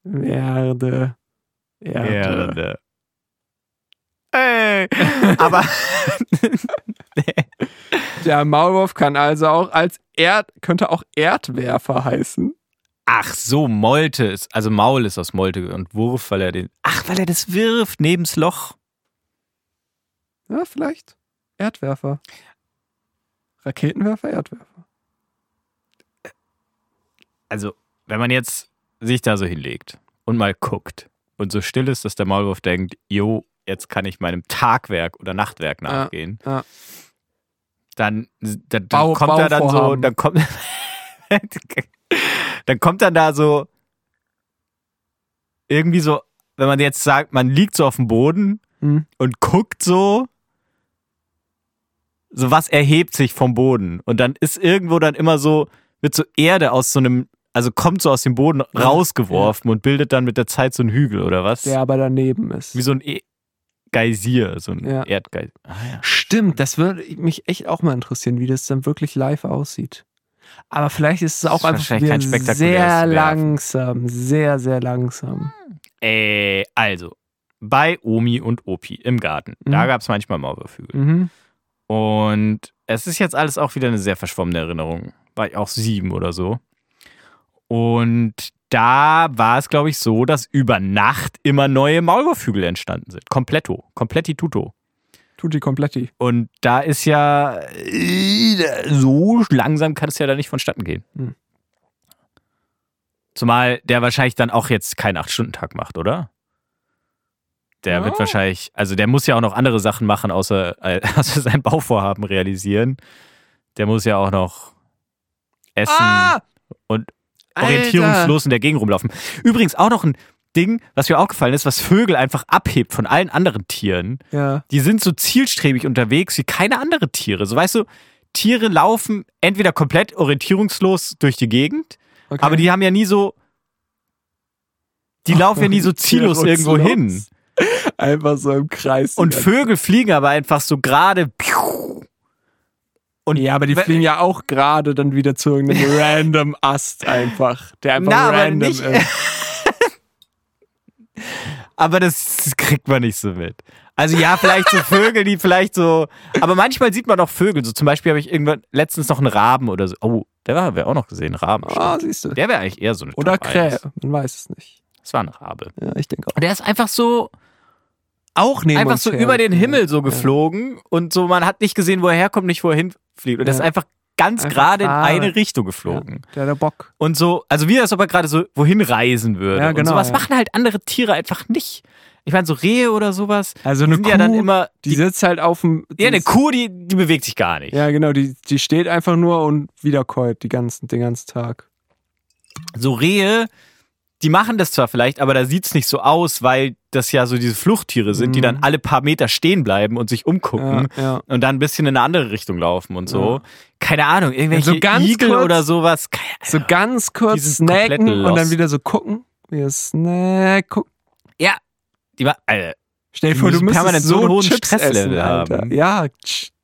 Erde, Erde. Erde. Ey, (laughs) aber (laughs) Der Maulwurf kann also auch als Erd, könnte auch Erdwerfer heißen. ach so, Molte ist, also Maul ist aus Molte und Wurf, weil er den, ach, weil er das wirft neben's Loch. Ja, vielleicht. Erdwerfer. Raketenwerfer, Erdwerfer. Also, wenn man jetzt sich da so hinlegt und mal guckt und so still ist, dass der Maulwurf denkt, jo, jetzt kann ich meinem Tagwerk oder Nachtwerk nachgehen, ja. dann, dann, dann Bau- kommt er dann so, Bauvorhaben. dann kommt, (laughs) dann kommt dann da so irgendwie so, wenn man jetzt sagt, man liegt so auf dem Boden Hm. und guckt so, so was erhebt sich vom Boden und dann ist irgendwo dann immer so, wird so Erde aus so einem, also kommt so aus dem Boden rausgeworfen und bildet dann mit der Zeit so einen Hügel oder was? Der aber daneben ist. Wie so ein e Geysir, so ein Ja. Erdgeysir. Ah, ja. Stimmt, das würde mich echt auch mal interessieren, wie das dann wirklich live aussieht. Aber vielleicht ist es auch ist einfach sehr langsam, sehr, sehr langsam. Äh, also, bei Omi und Opi im Garten, da Mhm. gab es manchmal Maulwurfhügel. Mhm. Und es ist jetzt alles auch wieder eine sehr verschwommene Erinnerung. War ich auch sieben oder so. Und da war es, glaube ich, so, dass über Nacht immer neue Maulwurfhügel entstanden sind. Kompletto. Kompletti tuto. Tutti kompletti. Und da ist ja so langsam kann es ja da nicht vonstatten gehen. Hm. Zumal der wahrscheinlich dann auch jetzt keinen 8-Stunden-Tag macht, oder? Der Ja. wird wahrscheinlich, also der muss ja auch noch andere Sachen machen, außer, äh, (laughs) außer sein Bauvorhaben realisieren. Der muss ja auch noch essen Ah! und! Orientierungslos in der Gegend rumlaufen. Übrigens auch noch ein Ding, was mir aufgefallen ist, was Vögel einfach abhebt von allen anderen Tieren Ja. die sind so zielstrebig unterwegs wie keine andere Tiere. So weißt du, Tiere laufen entweder komplett orientierungslos durch die Gegend, Okay. Aber die haben ja nie so. Die laufen ja nie so ziellos irgendwo hin. Einfach so im Kreis. Und Vögel fliegen aber einfach so gerade. Und ja, aber die fliegen ja auch gerade dann wieder zu irgendeinem (laughs) random Ast einfach, der einfach Na, random ist. (laughs) Aber das kriegt man nicht so mit. Also ja, vielleicht so Vögel, die vielleicht so. Aber manchmal sieht man auch Vögel. So zum Beispiel habe ich irgendwann letztens noch einen Raben oder so. Oh, der war wir auch noch gesehen, Raben. Ah, stimmt. siehst du. Der wäre eigentlich eher so eine Oder Krähe, 1. man weiß es nicht. Das war ein Rabe. Ja, ich denke auch. Und der ist einfach so, Auch neben einfach so her. über den Himmel so geflogen und so, man hat nicht gesehen, wo er herkommt, nicht wo hinfliegt. Und Ja. ist einfach ganz gerade in eine Richtung geflogen. Der der Bock. Und so, also wie als ob er gerade so wohin reisen würde. Ja, Und genau, sowas ja. machen halt andere Tiere einfach nicht. Ich meine, so Rehe oder sowas, Also die eine sind Kuh, ja dann immer. die sitzt halt auf dem. die ja, eine Kuh, die, die bewegt sich gar nicht. Ja, genau, die, die steht einfach nur und wiederkäut die ganzen, den ganzen Tag. So Rehe, die machen das zwar vielleicht, aber da sieht's nicht so aus, weil das ja so diese Fluchttiere sind, die Mhm. dann alle paar Meter stehen bleiben und sich umgucken. Ja, ja. und dann ein bisschen in eine andere Richtung laufen und so. Keine Ahnung, irgendwelche So ganz Igel kurz- oder sowas. Keine So ganz kurz Die snacken und dann wieder so gucken. Wieder snack, gucken. Ja, die war, Alter, Stell dir Die vor, du müsstest so einen hohen Chips Stresslevel essen, Alter. haben. Ja,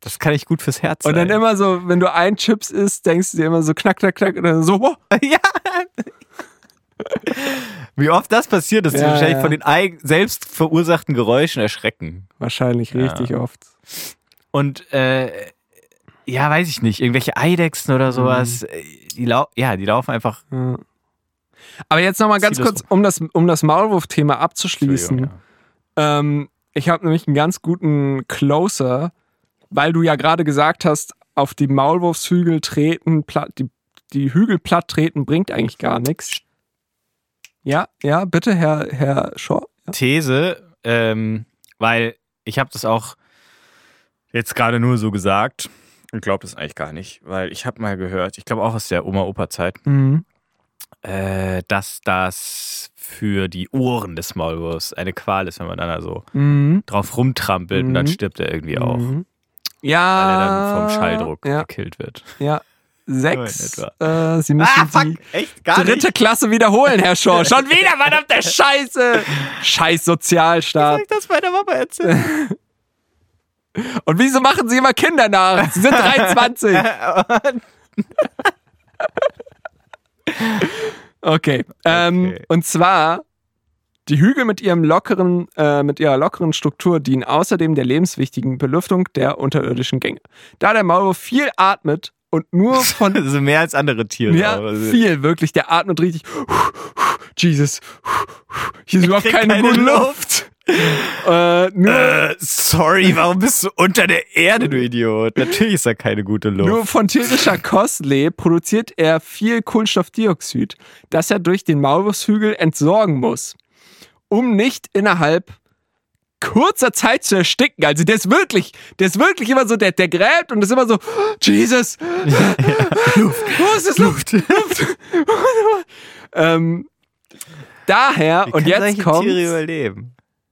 das kann ich gut fürs Herz und dann immer so, wenn du ein Chips isst, denkst du dir immer so knack, knack, knack und dann so, boah. (laughs) ja. Wie oft das passiert, dass Ja, wahrscheinlich ja. von den selbst verursachten Geräuschen erschrecken. Wahrscheinlich richtig oft. Und äh, ja, weiß ich nicht, irgendwelche Eidechsen oder sowas, Mhm. äh, die lau ja, die laufen einfach. Ja. Aber jetzt nochmal ganz kurz, um das, um das Maulwurf-Thema abzuschließen. Ja. Ähm, ich habe nämlich einen ganz guten Closer, weil du ja gerade gesagt hast, auf die Maulwurfshügel treten, platt, die, die Hügel platt treten bringt eigentlich gar nichts. Ja, ja, bitte, Herr, Herr Shaw. Ja. These, ähm, weil ich habe das auch jetzt gerade nur so gesagt und glaube das eigentlich gar nicht, weil ich habe mal gehört, ich glaube auch aus der Oma-Opa-Zeit, Mhm. äh, dass das für die Ohren des Maulwurfs eine Qual ist, wenn man dann also Mhm. drauf rumtrampelt und dann Mhm. stirbt er irgendwie auch, Mhm. weil Ja. er dann vom Schalldruck Ja, gekillt wird. ja. Sechs. Äh, Sie müssen die echt gar dritte Klasse wiederholen, Herr Shaw. (laughs) Schon wieder, verdammte Scheiße. Scheiß Sozialstaat. ich das meiner Mama erzählen? (laughs) Und wieso machen Sie immer Kinder nach? Sie sind 23. (laughs) Okay. Ähm, Okay. und zwar die Hügel mit ihrem lockeren, äh, mit ihrer lockeren Struktur dienen außerdem der lebenswichtigen Belüftung der unterirdischen Gänge. Da der Maulwurf viel atmet und nur von also mehr als andere Tiere. ja, viel wirklich, der atmet richtig. Jesus, hier ist überhaupt keine, keine gute Luft. äh, nur, Äh, sorry, warum bist du unter der Erde, du Idiot? Natürlich ist da keine gute Luft. Nur von tierischer Kost lebt, produziert er viel Kohlenstoffdioxid, das er durch den Maulwurfshügel entsorgen muss, um nicht innerhalb kurzer Zeit zu ersticken. Also der ist wirklich, der ist wirklich immer so, der, der gräbt und ist immer so, Jesus, (laughs) Luft, wo ist das Luft? Luft. (laughs) ähm, daher, und jetzt kommt.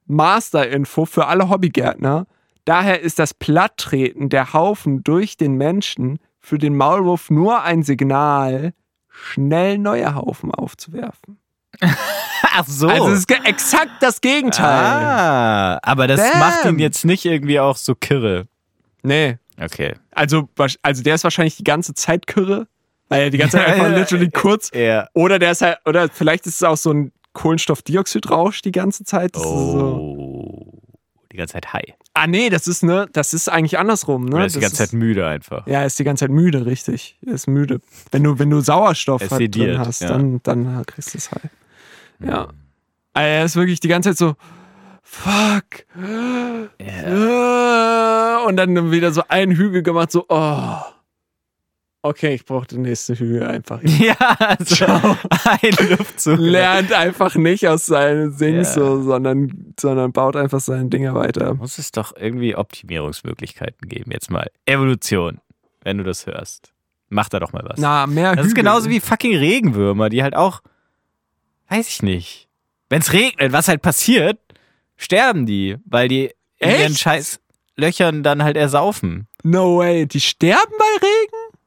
Master-Info für alle Hobbygärtner. Daher ist das Platttreten der Haufen durch den Menschen für den Maulwurf nur ein Signal, schnell neue Haufen aufzuwerfen. (laughs) Ach so. Also es ist exakt das Gegenteil. ah, aber das Bam. macht ihn jetzt nicht irgendwie auch so kirre. Nee, Okay. also, also der ist wahrscheinlich die ganze Zeit Kürre, weil er die ganze Zeit (laughs) einfach literally kurz. Ja. Oder der ist halt, oder vielleicht ist es auch so ein Kohlenstoffdioxidrausch die ganze Zeit. Das ist so. Oh. Die ganze Zeit high. Ah nee, das ist ne, das ist eigentlich andersrum, ne? Oder ist die ganze Zeit müde einfach. Ja, er ist die ganze Zeit müde, richtig. Er ist müde. Wenn du, wenn du Sauerstoff Er ist halt drin hast, ja. dann, dann kriegst du es halt. Ja. Also er ist wirklich die ganze Zeit so, fuck. Äh, Und dann wieder so einen Hügel gemacht, so, oh. Okay, ich brauche den nächsten Hügel einfach. (laughs) Ja, also ein Luftzug. Lernt einfach nicht aus seinen Dings Ja. so, sondern, sondern baut einfach seine Dinger weiter. Muss es doch irgendwie Optimierungsmöglichkeiten geben. Jetzt mal. Evolution, wenn du das hörst. Mach da doch mal was. Na, mehr das ist Hügel. genauso wie fucking Regenwürmer, die halt auch, weiß ich nicht. Wenn es regnet, was halt passiert, sterben die, weil die in ihren scheiß Löchern dann halt ersaufen. No way. Die sterben bei Regen?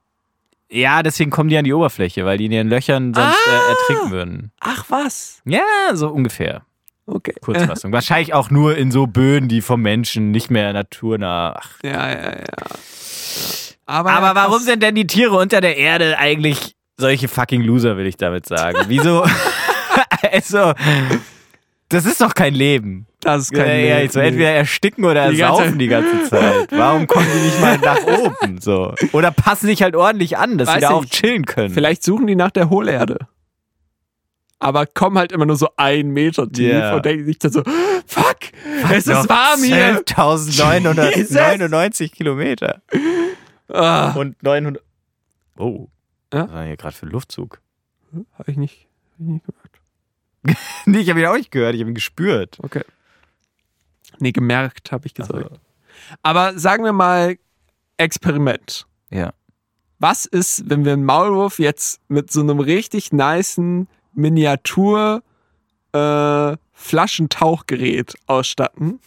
Ja, deswegen kommen die an die Oberfläche, weil die in ihren Löchern sonst Ah. äh, ertrinken würden. Ach was. Ja, so ungefähr. Okay. Kurzfassung. (laughs) Wahrscheinlich auch nur in so Böden, die vom Menschen nicht mehr naturnah. Ach. Ja, ja, ja. Aber, Aber warum sind denn die Tiere unter der Erde eigentlich solche fucking Loser, will ich damit sagen? Wieso? (laughs) (laughs) also, das ist doch kein Leben. das ist kein ja, ja, Leben. so entweder ersticken oder ersaufen die ganze Zeit. Warum kommen die nicht mal nach oben? So? Oder passen sich halt ordentlich an, dass Weiß sie da ich auch nicht. chillen können. Vielleicht suchen die nach der Hohlerde. Aber kommen halt immer nur so ein Meter tief Ja. und denken sich dann so, fuck, es Noch ist warm hier. 12.999 Kilometer. Ah, Und 900. Oh. Ja? Was war hier gerade für Luftzug? hab ich nicht, hab ich nicht gehört. (laughs) Nee, ich habe ihn auch nicht gehört, ich habe ihn gespürt. Okay. Nee, gemerkt, habe ich gesagt. Also, Aber sagen wir mal, Experiment. ja. Was ist, wenn wir einen Maulwurf jetzt mit so einem richtig nicen Miniatur äh, Flaschentauchgerät ausstatten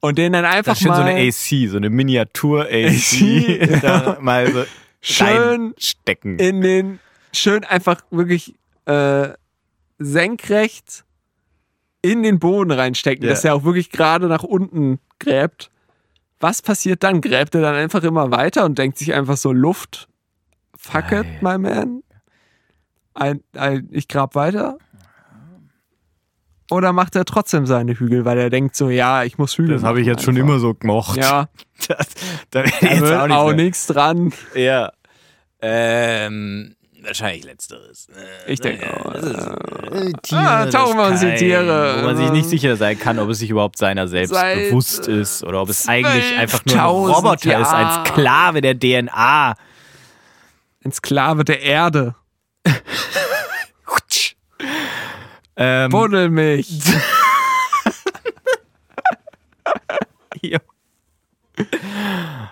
und den dann einfach Das mal so eine AC, so eine Miniatur-AC. AC, (laughs) da mal so schön stecken. in den schön einfach wirklich äh, senkrecht in den Boden reinstecken, Ja. dass er auch wirklich gerade nach unten gräbt. Was passiert dann? Gräbt er dann einfach immer weiter und denkt sich einfach so Luft, fuck it, my man? Ein, ein, ich grab weiter? Oder macht er trotzdem seine Hügel, weil er denkt so, ja, ich muss Hügel Das habe ich jetzt schon einfach. immer so gemocht. Ja, (laughs) Das, da da wird auch nichts dran. Ja. Ähm, wahrscheinlich letzteres. Äh, Ich denke auch, das ist, äh, Ah, das tauchen wir uns in Tiere. Wo man sich nicht sicher sein kann, ob es sich überhaupt seiner selbst Seit, bewusst äh, ist oder ob es eigentlich einfach nur ein 12.000 Roboter ist, ein. Sklave der DNA. Ein Sklave der Erde. (laughs) Ähm, Buddel mich. (laughs)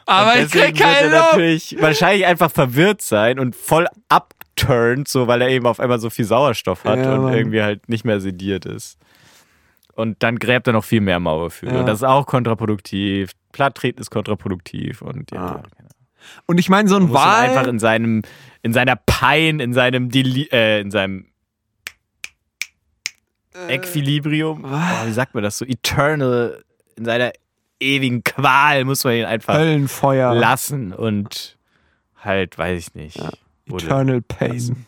Aber ich krieg keine wird Luft. natürlich wahrscheinlich einfach verwirrt sein und voll upturnt, so weil er eben auf einmal so viel Sauerstoff hat Ja, und Mann. irgendwie halt nicht mehr sediert ist. Und dann gräbt er noch viel mehr Mauer für. Ja. Und das ist auch kontraproduktiv. Platttreten ist kontraproduktiv und ja. Ah. Und ich meine, so ein Wal. einfach in seinem, in seiner Pein, in seinem Deli äh, in seinem Equilibrium, oh, wie sagt man das so, eternal, in seiner ewigen Qual muss man ihn einfach Höllenfeuer. lassen und halt, weiß ich nicht. Eternal Pain.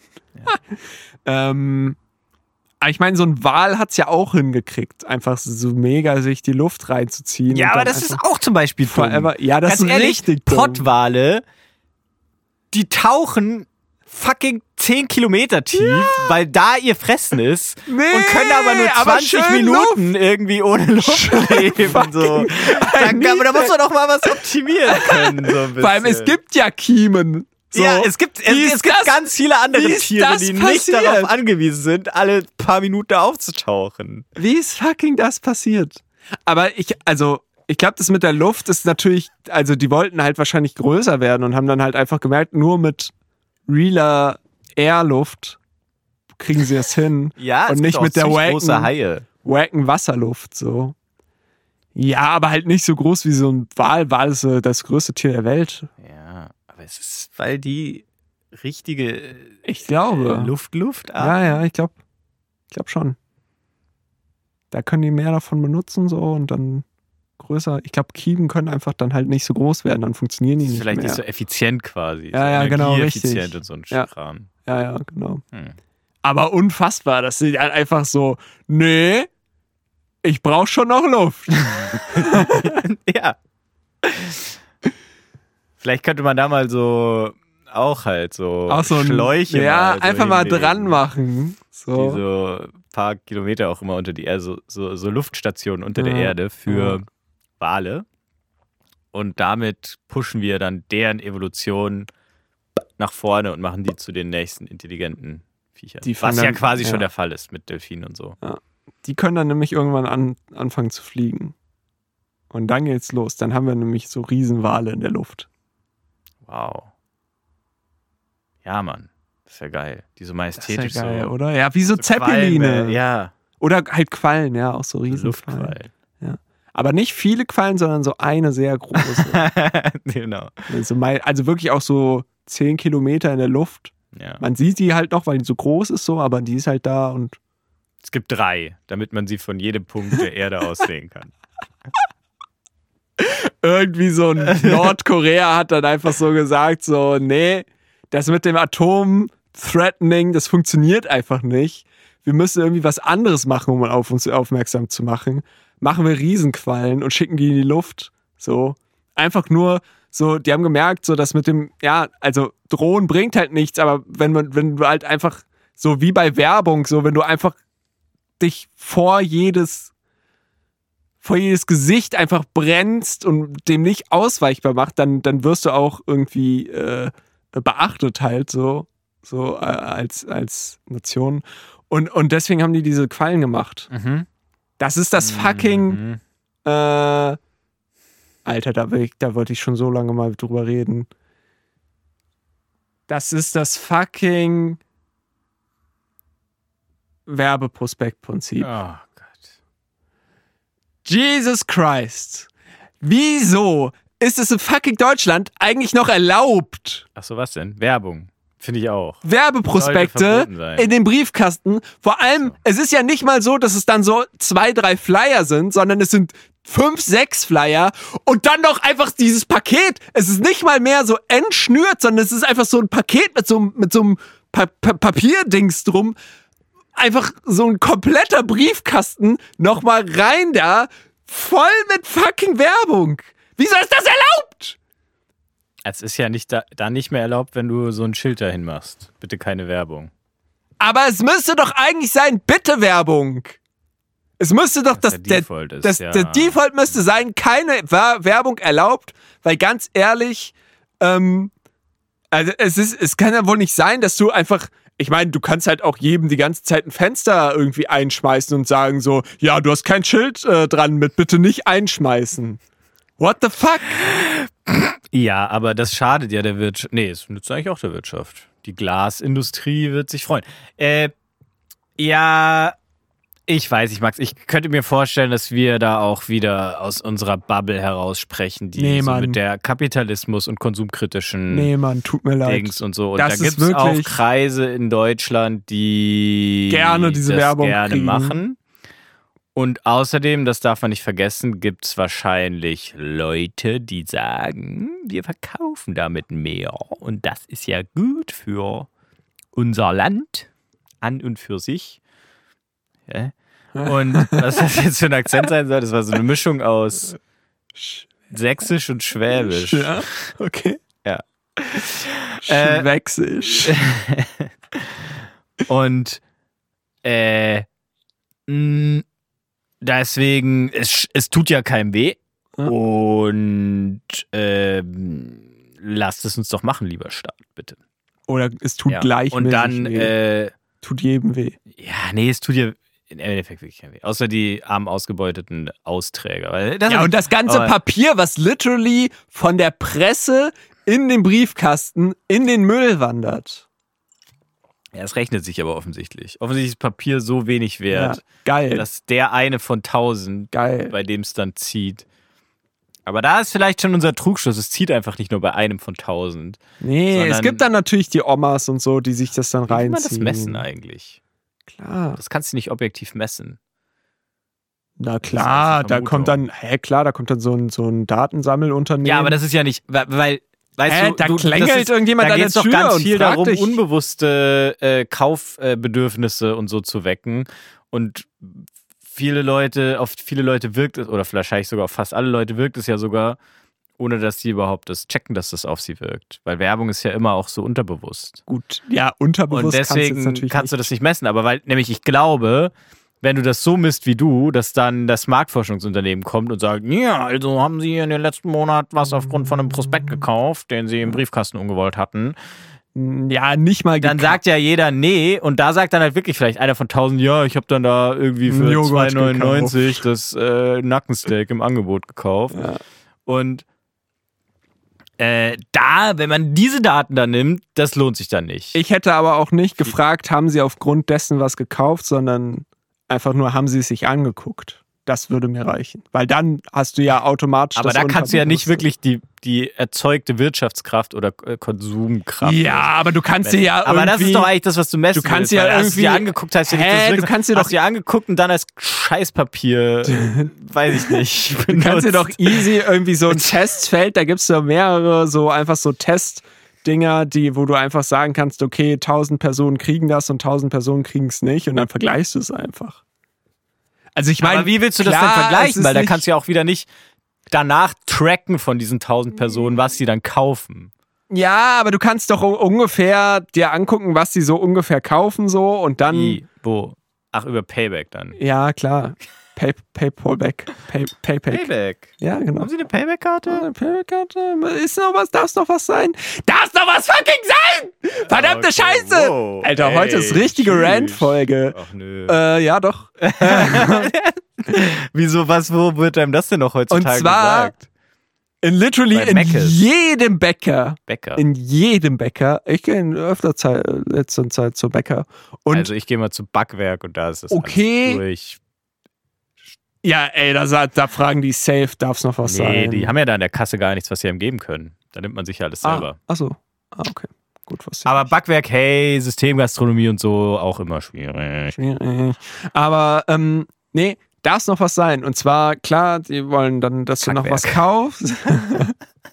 (laughs) ähm, aber ich meine, so ein Wal hat's ja auch hingekriegt, einfach so mega sich die Luft reinzuziehen. Ja, aber das ist auch zum Beispiel dumm. forever. Ja, das Ganz ist ehrlich, richtig. Pottwale, die tauchen fucking 10 Kilometer tief, weil da ihr Fressen ist Nee, und können aber nur aber 20 schön Minuten irgendwie ohne Luft leben. So. Da, aber da muss man doch mal was optimieren können. So ein bisschen. Vor allem, es gibt ja Kiemen. So. ja, es gibt, es, es gibt das- ganz viele andere Tiere, die nicht passiert? darauf angewiesen sind, alle paar Minuten aufzutauchen. Wie ist fucking das passiert? Aber ich, also, ich glaube, das mit der Luft ist natürlich, also die wollten halt wahrscheinlich größer werden und haben dann halt einfach gemerkt, nur mit realer Airluft kriegen sie es hin. (laughs) Ja, und nicht mit der wacken, wacken Wasserluft, so. Ja, aber halt nicht so groß wie so ein Wal. Wal ist das größte Tier der Welt. Aber es ist, weil die richtige äh, Ich glaube. Luft, Luft Ja, ja, ich glaube. Ich glaube schon. Da können die mehr davon benutzen, so und dann größer. Ich glaube, Kiemen können einfach dann halt nicht so groß werden, dann funktionieren die nicht vielleicht mehr. nicht so effizient quasi. Ja, so ja, genau, richtig. und so ein Ja. Kram. Ja, ja, genau. Hm. Aber unfassbar, dass sie dann einfach so, nee, ich brauche schon noch Luft. (laughs) ja. (laughs) Vielleicht könnte man da mal so auch halt so, Auch so ein, Schläuche Ja, mal so einfach mal hinlegen, dran machen. Die So. so ein paar Kilometer auch immer unter die Erde, so, so, so Luftstationen unter der Ja, Erde für ja. Wale. Und damit pushen wir dann deren Evolution nach vorne und machen die zu den nächsten intelligenten Viechern. Die Was fangen ja dann- quasi ja. schon der Fall ist mit Delfinen und so. Die können dann nämlich irgendwann an, anfangen zu fliegen. Und dann geht's los. Dann haben wir nämlich so Riesenwale in der Luft. Wow. Ja, Mann. Das ist ja geil. Die so Das majestätisch ist ja geil, so. oder? Ja, wie so, so Zeppeline. Quallen, Ja, Oder halt Quallen, ja, auch so Riesenquallen. Luftquallen. Aber nicht viele Quallen, sondern so eine sehr große. (laughs) genau. also, also wirklich auch so 10 Kilometer in der Luft. Ja. Man sieht die halt noch, weil die so groß ist, so, aber die ist halt da und Es gibt drei, damit man sie von jedem Punkt der Erde (laughs) aus sehen kann. Irgendwie so ein (laughs) Nordkorea hat dann einfach so gesagt, so, nee, das mit dem Atom Threatening, das funktioniert einfach nicht. Wir müssen irgendwie was anderes machen, um auf uns aufmerksam zu machen. Machen wir Riesenquallen und schicken die in die Luft. So. Einfach nur so, die haben gemerkt, so, dass mit dem, ja, also Drohen bringt halt nichts, aber wenn man, wenn du halt einfach, so wie bei Werbung, so, wenn du einfach dich vor jedes vor jedes Gesicht einfach brennst und dem nicht ausweichbar macht, dann, dann wirst du auch irgendwie äh, beachtet halt so, so äh, als, als Nation. Und, und deswegen haben die diese Quallen gemacht. Mhm. Das ist das fucking, Mhm. äh, Alter, da, will ich, da wollte ich schon so lange mal drüber reden. Das ist das fucking Werbeprospektprinzip. Oh. Jesus Christ. Wieso ist es in fucking Deutschland eigentlich noch erlaubt, Ach so, was denn? Werbung. Finde ich auch. Werbeprospekte in den Briefkasten? Vor allem, es ist ja nicht mal so, dass es dann so zwei, drei Flyer sind, sondern es sind fünf, sechs Flyer und dann noch einfach dieses Paket. Es ist nicht mal mehr so entschnürt, sondern es ist einfach so ein Paket mit so, einem- mit so einem pa pa Papierdings drum. Einfach so ein kompletter Briefkasten nochmal rein da, voll mit fucking Werbung. Wieso ist das erlaubt? Es ist ja nicht da, da nicht mehr erlaubt, wenn du so ein Schild dahin machst. Bitte keine Werbung. Aber es müsste doch eigentlich sein, bitte Werbung. Es müsste doch Was das, der Default ist, das, ja. der Default müsste sein, keine Wer- Werbung erlaubt, weil ganz ehrlich, ähm, also es ist, es kann ja wohl nicht sein, dass du einfach, ich meine, du kannst halt auch jedem die ganze Zeit ein Fenster irgendwie einschmeißen und sagen so, ja, du hast kein Schild äh, dran mit, bitte nicht einschmeißen. What the fuck? Ja, aber das schadet ja der Wirtschaft. Nee, es nützt eigentlich auch der Wirtschaft. Die Glasindustrie wird sich freuen. Äh, ja, ich weiß nicht, Max. Ich könnte mir vorstellen, dass wir da auch wieder aus unserer Bubble heraus sprechen, die Nee, so mit der Kapitalismus und konsumkritischen Nee, Mann, tut mir leid. Dings und so. Und Das da gibt es auch Kreise in Deutschland, die Gerne diese Werbung gerne kriegen. machen. Und außerdem, das darf man nicht vergessen, gibt es wahrscheinlich Leute, die sagen, wir verkaufen damit mehr. Und das ist ja gut für unser Land an und für sich. Ja. (laughs) Und was das jetzt für ein Akzent sein soll, das war so eine Mischung aus Sächsisch und Schwäbisch. Ja, okay. Ja. Äh, Schwächsisch. (laughs) Und äh, mh, deswegen, es, es tut ja keinem weh. Ja. Und ähm, lasst es uns doch machen, lieber Staat, bitte. Oder es tut Ja. gleich Und dann, weh. äh, tut jedem weh. ja, nee, es tut ja im Endeffekt wirklich kein weh. Außer die arm ausgebeuteten Austräger. Ja, und das ganze Papier, was literally von der Presse in den Briefkasten in den Müll wandert. Ja, es rechnet sich aber offensichtlich. Offensichtlich ist Papier so wenig Ja, wert, geil. dass der eine von tausend geil. bei dem es dann zieht. Aber da ist vielleicht schon unser Trugschluss. Es zieht einfach nicht nur bei einem von tausend. Nee, es gibt dann natürlich die Omas und so, die sich das dann Wie kann reinziehen. man das messen eigentlich? Klar. Das kannst du nicht objektiv messen. Na klar, da kommt dann, hä, klar, da kommt dann so ein, so ein Datensammelunternehmen. Ja, aber das ist ja nicht, weil, weil weißt Hä, du, da du, klingelt das ist, irgendjemand da an der geht's doch Tür ganz und viel darum, dich- unbewusste äh, Kaufbedürfnisse und so zu wecken. Und viele Leute, auf viele Leute wirkt es, oder wahrscheinlich sogar auf fast alle Leute wirkt es ja sogar, ohne dass sie überhaupt das checken, dass das auf sie wirkt. Weil Werbung ist ja immer auch so unterbewusst. gut. Ja, unterbewusst Und deswegen kannst, kannst du das nicht messen. Aber weil, nämlich ich glaube, wenn du das so misst wie du, dass dann das Marktforschungsunternehmen kommt und sagt, ja, also haben sie in den letzten Monat was aufgrund von einem Prospekt gekauft, den sie im Briefkasten umgewollt hatten. Ja, nicht mal Dann sagt ja jeder nee und da sagt dann halt wirklich vielleicht einer von 1000, ja, ich habe dann da irgendwie für Joghurt 2,99 das äh, Nackensteak im Angebot gekauft. Ja. Und äh, da, wenn man diese Daten dann nimmt, das lohnt sich dann nicht. Ich hätte aber auch nicht gefragt, haben sie aufgrund dessen was gekauft, sondern einfach nur, haben sie es sich angeguckt. Das würde mir reichen. Weil dann hast du ja automatisch Aber das da kannst du ja nicht wirklich die, die erzeugte Wirtschaftskraft oder äh, Konsumkraft. Ja, aber du kannst dir ja aber das irgendwie- ist doch eigentlich das, was du messen Du kannst willst, ja weil hast du dir irgendwie- angeguckt, hast du Hä, du wirklich- kannst dir hast doch- dir angeguckt und dann als Scheißpapier, (laughs) weiß ich nicht. Du kannst dir doch easy irgendwie so ein (laughs) Testfeld, da gibt's so mehrere, so einfach so Testdinger, die, wo du einfach sagen kannst, okay, 1000 Personen kriegen das und 1000 Personen kriegen es nicht und dann vergleichst du es einfach. Also ich meine, Aber wie willst du das klar, denn es vergleichen? Weil da kannst du ja auch wieder nicht danach tracken von diesen 1000 Personen, was sie dann kaufen. Ja, aber du kannst doch ungefähr dir angucken, was die so ungefähr kaufen so und dann Wie? Wo? Ach, über Payback dann. ja, klar. Pay, Paypal-Back. Pay, Payback. Payback. Ja, genau. Haben Sie eine Payback-Karte? Ah, Payback-Karte? Ist noch was? Darf's noch was sein? Darf's noch was fucking sein? Verdammte Okay, Scheiße! wow. Alter, Ey, heute ist richtige. Rant-Folge. Ach nö. Äh, ja, doch. (laughs) Wieso, was, wo wird einem das denn noch heutzutage Und zwar- gesagt? In literally Bei in jedem Bäcker. Bäcker. In jedem Bäcker. Ich gehe in öfter Zeit, letzter Zeit zur Bäcker. Und also ich gehe mal zu Backwerk und da ist das Okay. durch. Ja, ey, da, da fragen die safe, darf's noch was Nee, sein? die haben ja da in der Kasse gar nichts, was sie einem geben können. Da nimmt man sich ja alles ah, selber. ach so. Ah, okay. Gut, was Aber Backwerk, hey, Systemgastronomie und so, auch immer schwierig. Schwierig. Aber ähm, nee, darf noch was sein. Und zwar, klar, die wollen dann, dass du noch was kaufst.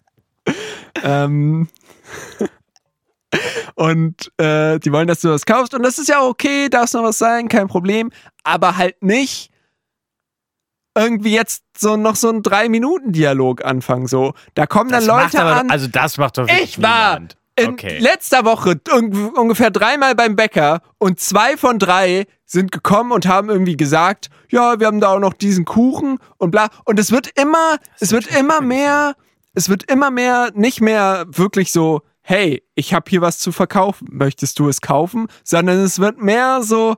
(laughs) ähm, und äh, die wollen, dass du was kaufst. Und das ist ja okay, darf noch was sein, kein Problem. Aber halt nicht irgendwie jetzt so noch so ein Drei-Minuten-Dialog anfangen. So, da kommen dann Das Leute aber, an. Also das macht doch wirklich Ich war niemand. in Okay. letzter Woche un ungefähr dreimal beim Bäcker und zwei von drei sind gekommen und haben irgendwie gesagt, ja, wir haben da auch noch diesen Kuchen und bla. Und es wird immer, es wird immer mehr, es wird immer mehr, nicht mehr wirklich so, hey, ich habe hier was zu verkaufen, möchtest du es kaufen? Sondern es wird mehr so,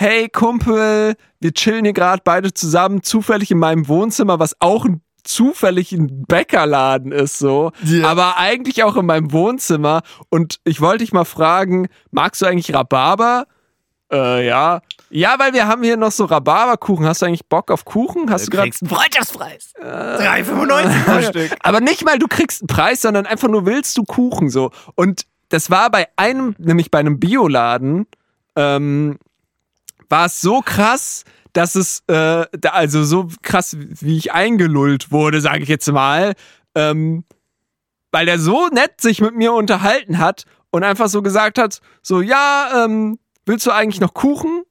hey Kumpel, wir chillen hier gerade beide zusammen, zufällig in meinem Wohnzimmer, was auch ein zufällig ein Bäckerladen ist so, aber eigentlich auch in meinem Wohnzimmer und ich wollte dich mal fragen, magst du eigentlich Rhabarber? Äh, ja. Ja, weil wir haben hier noch so Rhabarberkuchen. Hast du eigentlich Bock auf Kuchen? Hast du, Du gerade kriegst einen Freundschaftspreis. Äh, 3,95 pro (laughs) Stück. aber nicht mal du kriegst einen Preis, sondern einfach nur willst du Kuchen so. Und das war bei einem, nämlich bei einem Bioladen, ähm, war es so krass, dass es, äh, da- also so krass, wie ich eingelullt wurde, sage ich jetzt mal, ähm, weil der so nett sich mit mir unterhalten hat und einfach so gesagt hat, so, ja, ähm, willst du eigentlich noch Kuchen?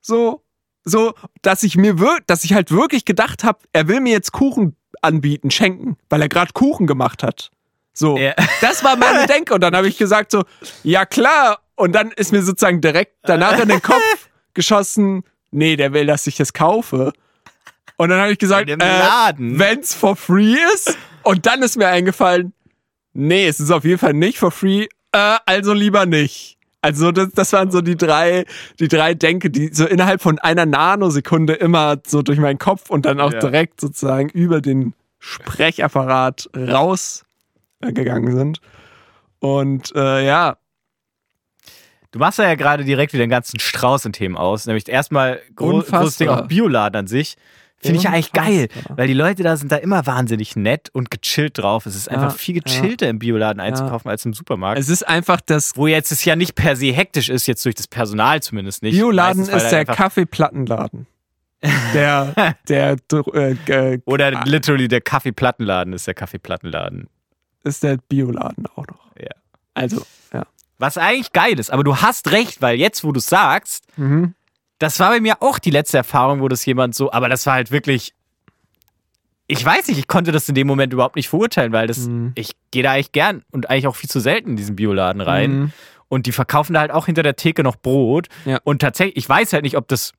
So, so, dass ich mir wir dass ich halt wirklich gedacht habe, er will mir jetzt Kuchen anbieten, schenken, weil er gerade Kuchen gemacht hat. So, Ja. das war meine (laughs) Denke. Und dann habe ich gesagt so, ja klar. Und dann ist mir sozusagen direkt danach in den Kopf geschossen, nee, der will, dass ich es kaufe. Und dann habe ich gesagt, äh, wenn's for free ist. Und dann ist mir eingefallen, nee, es ist auf jeden Fall nicht for free, äh, also lieber nicht. Also das, das waren so die drei, die drei Denke, die so innerhalb von einer Nanosekunde immer so durch meinen Kopf und dann auch Ja. direkt sozusagen über den Sprechapparat rausgegangen sind. Und äh, ja, Du machst ja gerade direkt wieder den ganzen Strauß in Themen aus. Nämlich erstmal gro Unfassbar. großes Ding auch Bioladen an sich. Finde ich ja eigentlich geil, weil die Leute da sind da immer wahnsinnig nett und gechillt drauf. Es ist einfach Ja, viel gechillter im Bioladen einzukaufen als im Supermarkt. es ist einfach das Wo jetzt es ja nicht per se hektisch ist, jetzt durch das Personal zumindest nicht. Bioladen Meistens, ist da der einfach- Kaffeeplattenladen. Der, (laughs) der, äh, äh, Oder literally der Kaffeeplattenladen ist der Kaffeeplattenladen. ist der Bioladen auch noch. Ja. Also, ja. Was eigentlich geil ist, aber du hast recht, weil jetzt, wo du sagst, Mhm. das war bei mir auch die letzte Erfahrung, wo das jemand so, aber das war halt wirklich. Ich weiß nicht, ich konnte das in dem Moment überhaupt nicht verurteilen, weil das, Mhm. ich gehe da eigentlich gern und eigentlich auch viel zu selten in diesen Bioladen rein. Mhm. Und die verkaufen da halt auch hinter der Theke noch Brot. Ja. Und tatsächlich, ich weiß halt nicht, ob das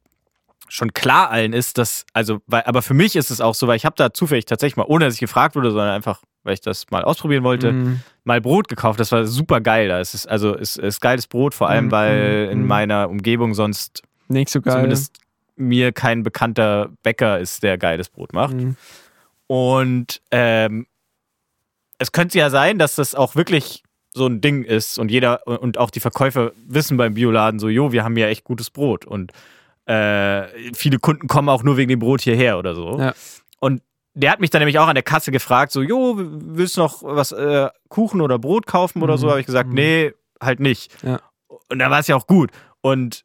schon klar allen ist, dass, also, weil, aber für mich ist es auch so, weil ich habe da zufällig tatsächlich mal, ohne dass ich gefragt wurde, sondern einfach, weil ich das mal ausprobieren wollte, Mhm. mal Brot gekauft. Das war super geil. Da. Es ist also es ist geiles Brot, vor allem Mhm, weil mhm, in mhm. meiner Umgebung sonst Nicht so geil. zumindest mir kein bekannter Bäcker ist, der geiles Brot macht. Mhm. Und ähm, es könnte ja sein, dass das auch wirklich so ein Ding ist und jeder und auch die Verkäufer wissen beim Bioladen so, jo, wir haben ja echt gutes Brot und äh, viele Kunden kommen auch nur wegen dem Brot hierher oder so. Ja. Und der hat mich dann nämlich auch an der Kasse gefragt, so, jo, willst du noch was, äh, Kuchen oder Brot kaufen oder so? Mhm. Habe ich gesagt, Mhm. nee, halt nicht. Ja. Und da war es ja auch gut. Und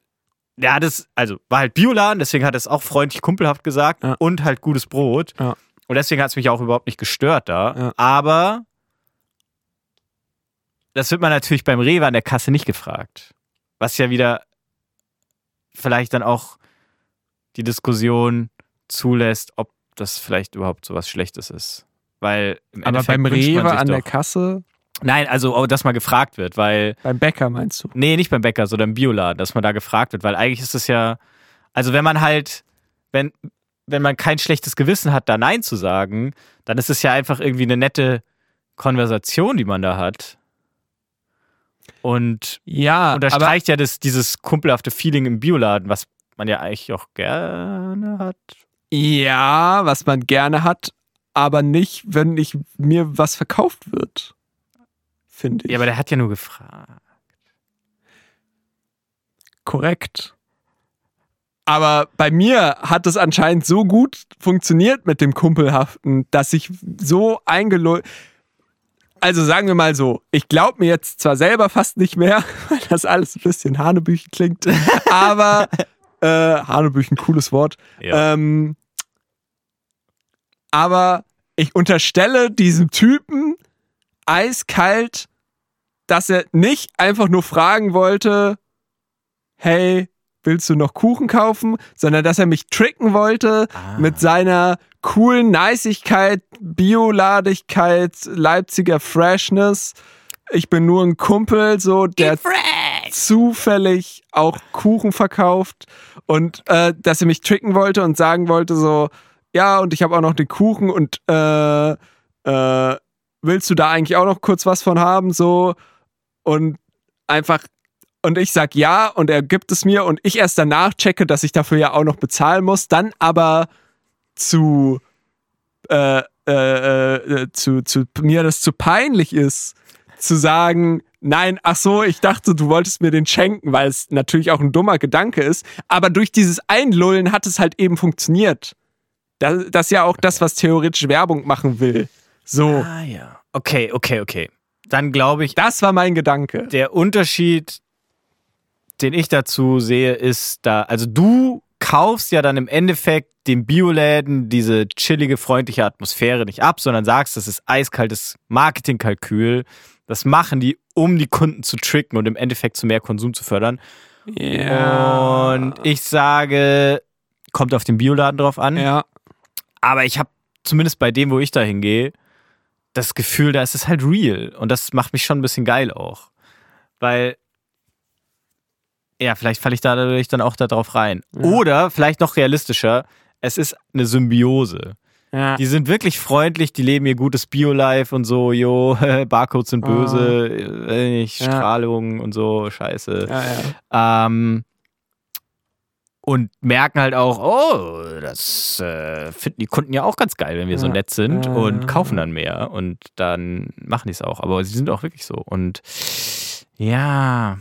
der hat es, also war halt Bioladen, deswegen hat er es auch freundlich kumpelhaft gesagt Ja. und halt gutes Brot. Ja. Und deswegen hat es mich auch überhaupt nicht gestört da. Aber das wird man natürlich beim Rewe an der Kasse nicht gefragt. Was ja wieder vielleicht dann auch die Diskussion zulässt, ob das vielleicht überhaupt so was Schlechtes ist. Weil im Aber Endeffekt beim Rewe an der Kasse, Nein, also oh, dass mal gefragt wird, weil beim Bäcker meinst du? Nee, nicht beim Bäcker, sondern im Bioladen, dass man da gefragt wird, weil eigentlich ist es ja, also wenn man halt, wenn, wenn man kein schlechtes Gewissen hat, da Nein zu sagen, dann ist es ja einfach irgendwie eine nette Konversation, die man da hat. Und Ja, unterstreicht ja das, dieses kumpelhafte Feeling im Bioladen, was man ja eigentlich auch gerne hat. ja, was man gerne hat, aber nicht, wenn ich mir was verkauft wird. Finde ich. Ja, aber der hat ja nur gefragt. korrekt. Aber bei mir hat es anscheinend so gut funktioniert mit dem Kumpelhaften, dass ich so eingelullt. Also sagen wir mal so, ich glaube mir jetzt zwar selber fast nicht mehr, (laughs) weil das alles ein bisschen Hanebüchen klingt, (laughs) aber äh, Hanebüchen, cooles Wort. Ja. Ähm, aber ich unterstelle diesem Typen eiskalt, dass er nicht einfach nur fragen wollte, hey, willst du noch Kuchen kaufen, sondern dass er mich tricken wollte Ah. mit seiner coolen Neisigkeit, Bioladigkeit, Leipziger Freshness. Ich bin nur ein Kumpel, so der zufällig auch Kuchen verkauft und äh, dass er mich tricken wollte und sagen wollte so, ja, und ich habe auch noch den Kuchen und äh, äh, willst du da eigentlich auch noch kurz was von haben, so und einfach und ich sag ja und er gibt es mir und ich erst danach checke, dass ich dafür ja auch noch bezahlen muss, dann aber zu äh, äh, äh, zu, zu mir das zu peinlich ist, zu sagen, nein, ach so, ich dachte, du wolltest mir den schenken, weil es natürlich auch ein dummer Gedanke ist, aber durch dieses Einlullen hat es halt eben funktioniert. Das, das ist ja auch das, was theoretisch Werbung machen will. So, Ah ja. Okay, okay, okay. Dann glaube ich, das war mein Gedanke. der Unterschied, den ich dazu sehe, ist da, also du kaufst ja dann im Endeffekt den Bioläden diese chillige, freundliche Atmosphäre nicht ab, sondern sagst, das ist eiskaltes Marketingkalkül. Das machen die, um die Kunden zu tricken und im Endeffekt zu mehr Konsum zu fördern. Ja. Und ich sage, kommt auf den Bioladen drauf an. ja. Aber ich habe zumindest bei dem, wo ich da hingehe, das Gefühl, da ist es halt real. Und das macht mich schon ein bisschen geil auch. Weil, ja, vielleicht falle ich da dadurch dann auch da drauf rein. Oder vielleicht noch realistischer, es ist eine Symbiose. ja. Die sind wirklich freundlich, die leben ihr gutes Bio-Life und so, jo, (laughs) Barcodes sind böse, äh, nicht, Ah. Ja. Strahlung und so, scheiße. ja. Ähm, und merken halt auch, oh, das äh, finden die Kunden ja auch ganz geil, wenn wir so nett sind und kaufen dann mehr und dann machen die es auch. Aber sie sind auch wirklich so. Und ja,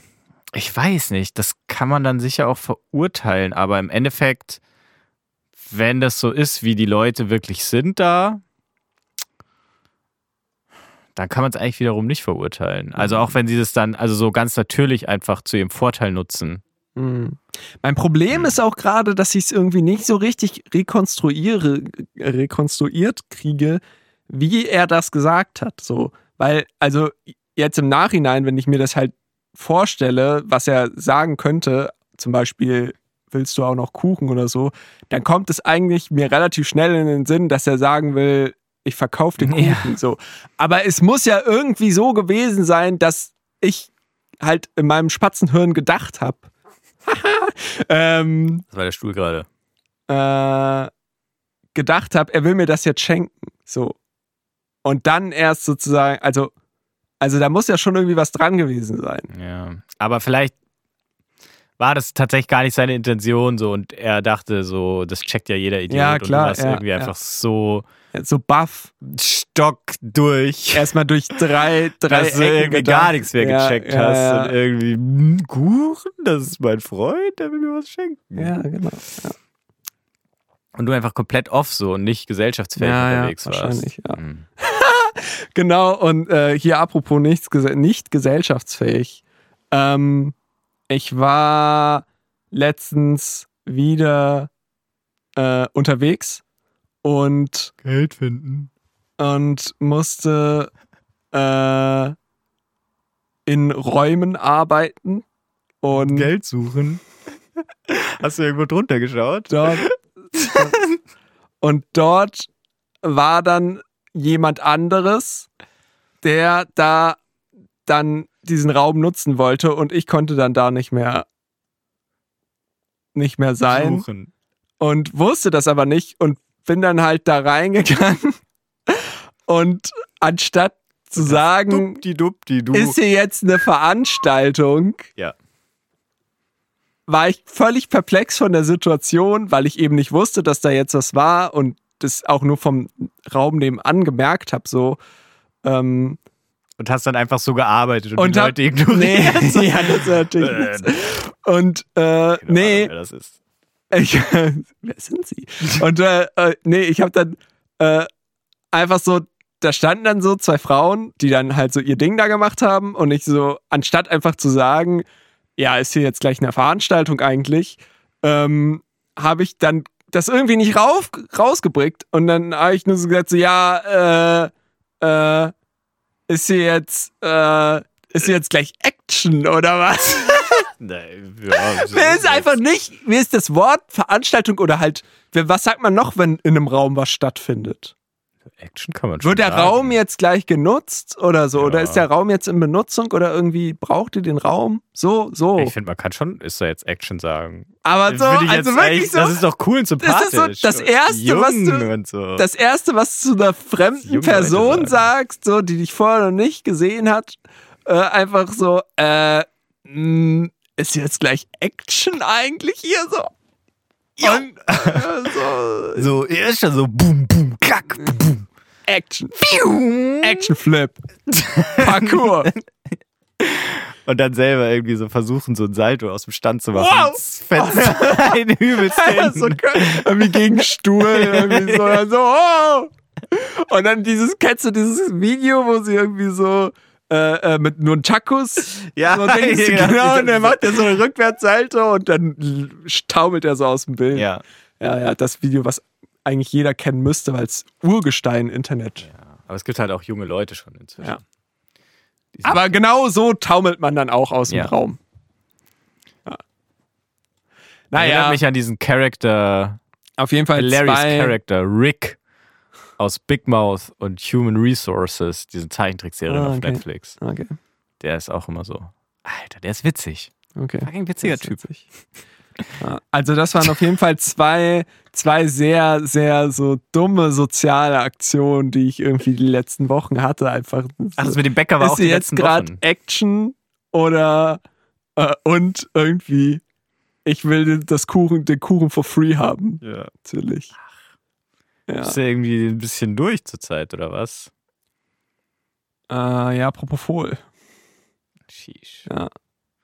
ich weiß nicht, das kann man dann sicher auch verurteilen, aber im Endeffekt, wenn das so ist, wie die Leute wirklich sind da, dann kann man es eigentlich wiederum nicht verurteilen. Also auch wenn sie das dann also so ganz natürlich einfach zu ihrem Vorteil nutzen. Hm. Mein Problem ist auch gerade, dass ich es irgendwie nicht so richtig rekonstruiere, rekonstruiert kriege, wie er das gesagt hat. So, weil, also jetzt im Nachhinein, wenn ich mir das halt vorstelle, was er sagen könnte, zum Beispiel, willst du auch noch Kuchen oder so, dann kommt es eigentlich mir relativ schnell in den Sinn, dass er sagen will, ich verkaufe den Ja. Kuchen. So. Aber es muss ja irgendwie so gewesen sein, dass ich halt in meinem Spatzenhirn gedacht habe. (laughs) ähm, Das war der Stuhl gerade. äh, gedacht habe, er will mir das jetzt schenken. So. Und dann erst sozusagen, also, also da muss ja schon irgendwie was dran gewesen sein. Ja. Aber vielleicht war das tatsächlich gar nicht seine Intention so und er dachte so, das checkt ja jeder Idiot Ja, und klar, du warst ja, irgendwie ja. einfach so So buff. Stock durch. Erstmal durch drei, (laughs) drei dass du Ecken irgendwie gedacht. gar nichts mehr gecheckt ja, hast und irgendwie hm, Kuchen, das ist mein Freund, der will mir was schenken. Ja, genau. Und du einfach komplett off so und nicht gesellschaftsfähig Ja, ja, unterwegs warst. wahrscheinlich, ja. Hm. (laughs) Genau, und äh, hier apropos nichts, nicht gesellschaftsfähig. Ähm, ich war letztens wieder äh, unterwegs und, Geld finden. und musste äh, in Räumen arbeiten und Geld suchen. (laughs) Hast du irgendwo drunter geschaut? dort (laughs) und dort war dann jemand anderes, der da dann diesen Raum nutzen wollte und ich konnte dann da nicht mehr nicht mehr sein Suchen. und wusste das aber nicht und bin dann halt da reingegangen (laughs) und anstatt zu sagen, du. ist hier jetzt eine Veranstaltung, Ja. war ich völlig perplex von der Situation, weil ich eben nicht wusste, dass da jetzt was war und das auch nur vom Raum nebenan gemerkt habe, so. Ähm, Und hast dann einfach so gearbeitet und, und die hab- Leute ignoriert. Nee, (laughs) ja, das (laughs) ist natürlich Äh, nichts. Und äh, Keine Ahnung, nee, wer das ist. ich, (laughs) wer sind sie? Und äh, äh, nee, ich habe dann äh, einfach so, da standen dann so zwei Frauen, die dann halt so ihr Ding da gemacht haben und ich so, anstatt einfach zu sagen, ja, ist hier jetzt gleich eine Veranstaltung eigentlich, ähm, habe ich dann das irgendwie nicht rauf, rausgeblickt und dann habe ich nur so gesagt, so, ja, äh, äh, ist hier jetzt, äh, ist hier jetzt gleich Action oder was? (laughs) Nee, ja, Mir ist einfach nicht, mir ist das Wort Veranstaltung oder halt, was sagt man noch, wenn in einem Raum was stattfindet? Action kann man schon Wird der sagen. Raum jetzt gleich genutzt oder so? Ja. Oder ist der Raum jetzt in Benutzung oder irgendwie braucht ihr den Raum? So, so. Ich finde, man kann schon, ist da jetzt Action sagen. Aber so, also wirklich echt- so. Das ist doch cool und sympathisch. Das ist so das Erste, was du- so. das erste, was du zu einer fremden Person sagst, so, die dich vorher noch nicht gesehen hat, äh, einfach so, äh, mh, ist jetzt gleich Action eigentlich hier so? Und, äh, (laughs) so, so, er ist schon so boom, boom, klack, boom. Action. Action Flip. Parkour. (laughs) Und dann selber irgendwie so versuchen, so ein Salto aus dem Stand zu machen. Wow. Das Fenster (laughs) ein übelst Ja, so, irgendwie gegen Stuhl, irgendwie so, so, oh! Und dann dieses, kennst du dieses Video, wo sie irgendwie so äh, äh, mit nur Chakos (laughs) Ja, so Dings, (laughs) ja, genau, und ja. dann macht er so eine Rückwärtssalto und dann taumelt er so aus dem Bild. Ja. ja, ja, das Video, was eigentlich jeder kennen müsste, weil es Urgestein Internet. Aber es gibt halt auch junge Leute schon inzwischen. Ja. Aber genau so taumelt man dann auch aus dem Ja. Raum. Ja. Erinnert Naja, mich an diesen Charakter, auf jeden Fall Larry's zwei, Character, Rick aus Big Mouth und Human Resources, diesen Zeichentrickserien Ah, auf okay. Netflix. Okay, Der ist auch immer so. Alter, der ist witzig. okay. Fucking witziger Typ. witzig. Also das waren auf jeden Fall zwei, zwei sehr, sehr so dumme soziale Aktionen, die ich irgendwie die letzten Wochen hatte. Einfach. Ach, das mit dem Bäcker war ist auch sie die jetzt gerade. Action oder äh, und irgendwie ich will das Kuchen, den Kuchen for free haben, Ja. natürlich. Ja. Bist du irgendwie ein bisschen durch zur Zeit, oder was? Äh, ja, Propofol. Sheesh. Ja.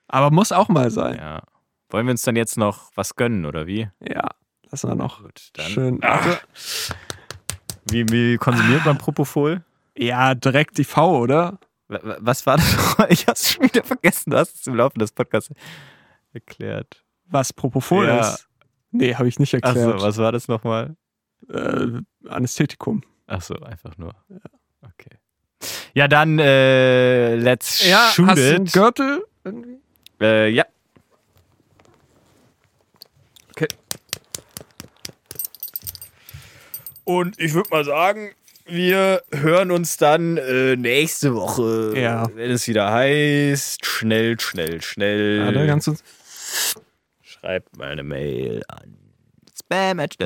Aber muss auch mal sein. Ja. Wollen wir uns dann jetzt noch was gönnen, oder wie? Ja, lassen wir noch. Gut, dann. Schön. Ach. Wie, wie konsumiert man Propofol? Ja, direkt die V, oder? Wa- wa- Was war das? noch? (laughs) Ich hab's schon wieder vergessen. Du hast es im Laufe des Podcasts erklärt. Was Propofol Ja. ist? Nee, habe ich nicht Achso, erklärt. was war das nochmal? Äh, Anästhetikum. Achso, einfach nur. Okay. Ja, dann äh, let's shoot hast du einen it. Gürtel? Irgendwie? Äh, ja. Okay. Und ich würde mal sagen, wir hören uns dann äh, nächste Woche, Ja. wenn es wieder heißt, schnell, schnell, schnell. Warte, ganz. Schreibt mal eine Mail an spam at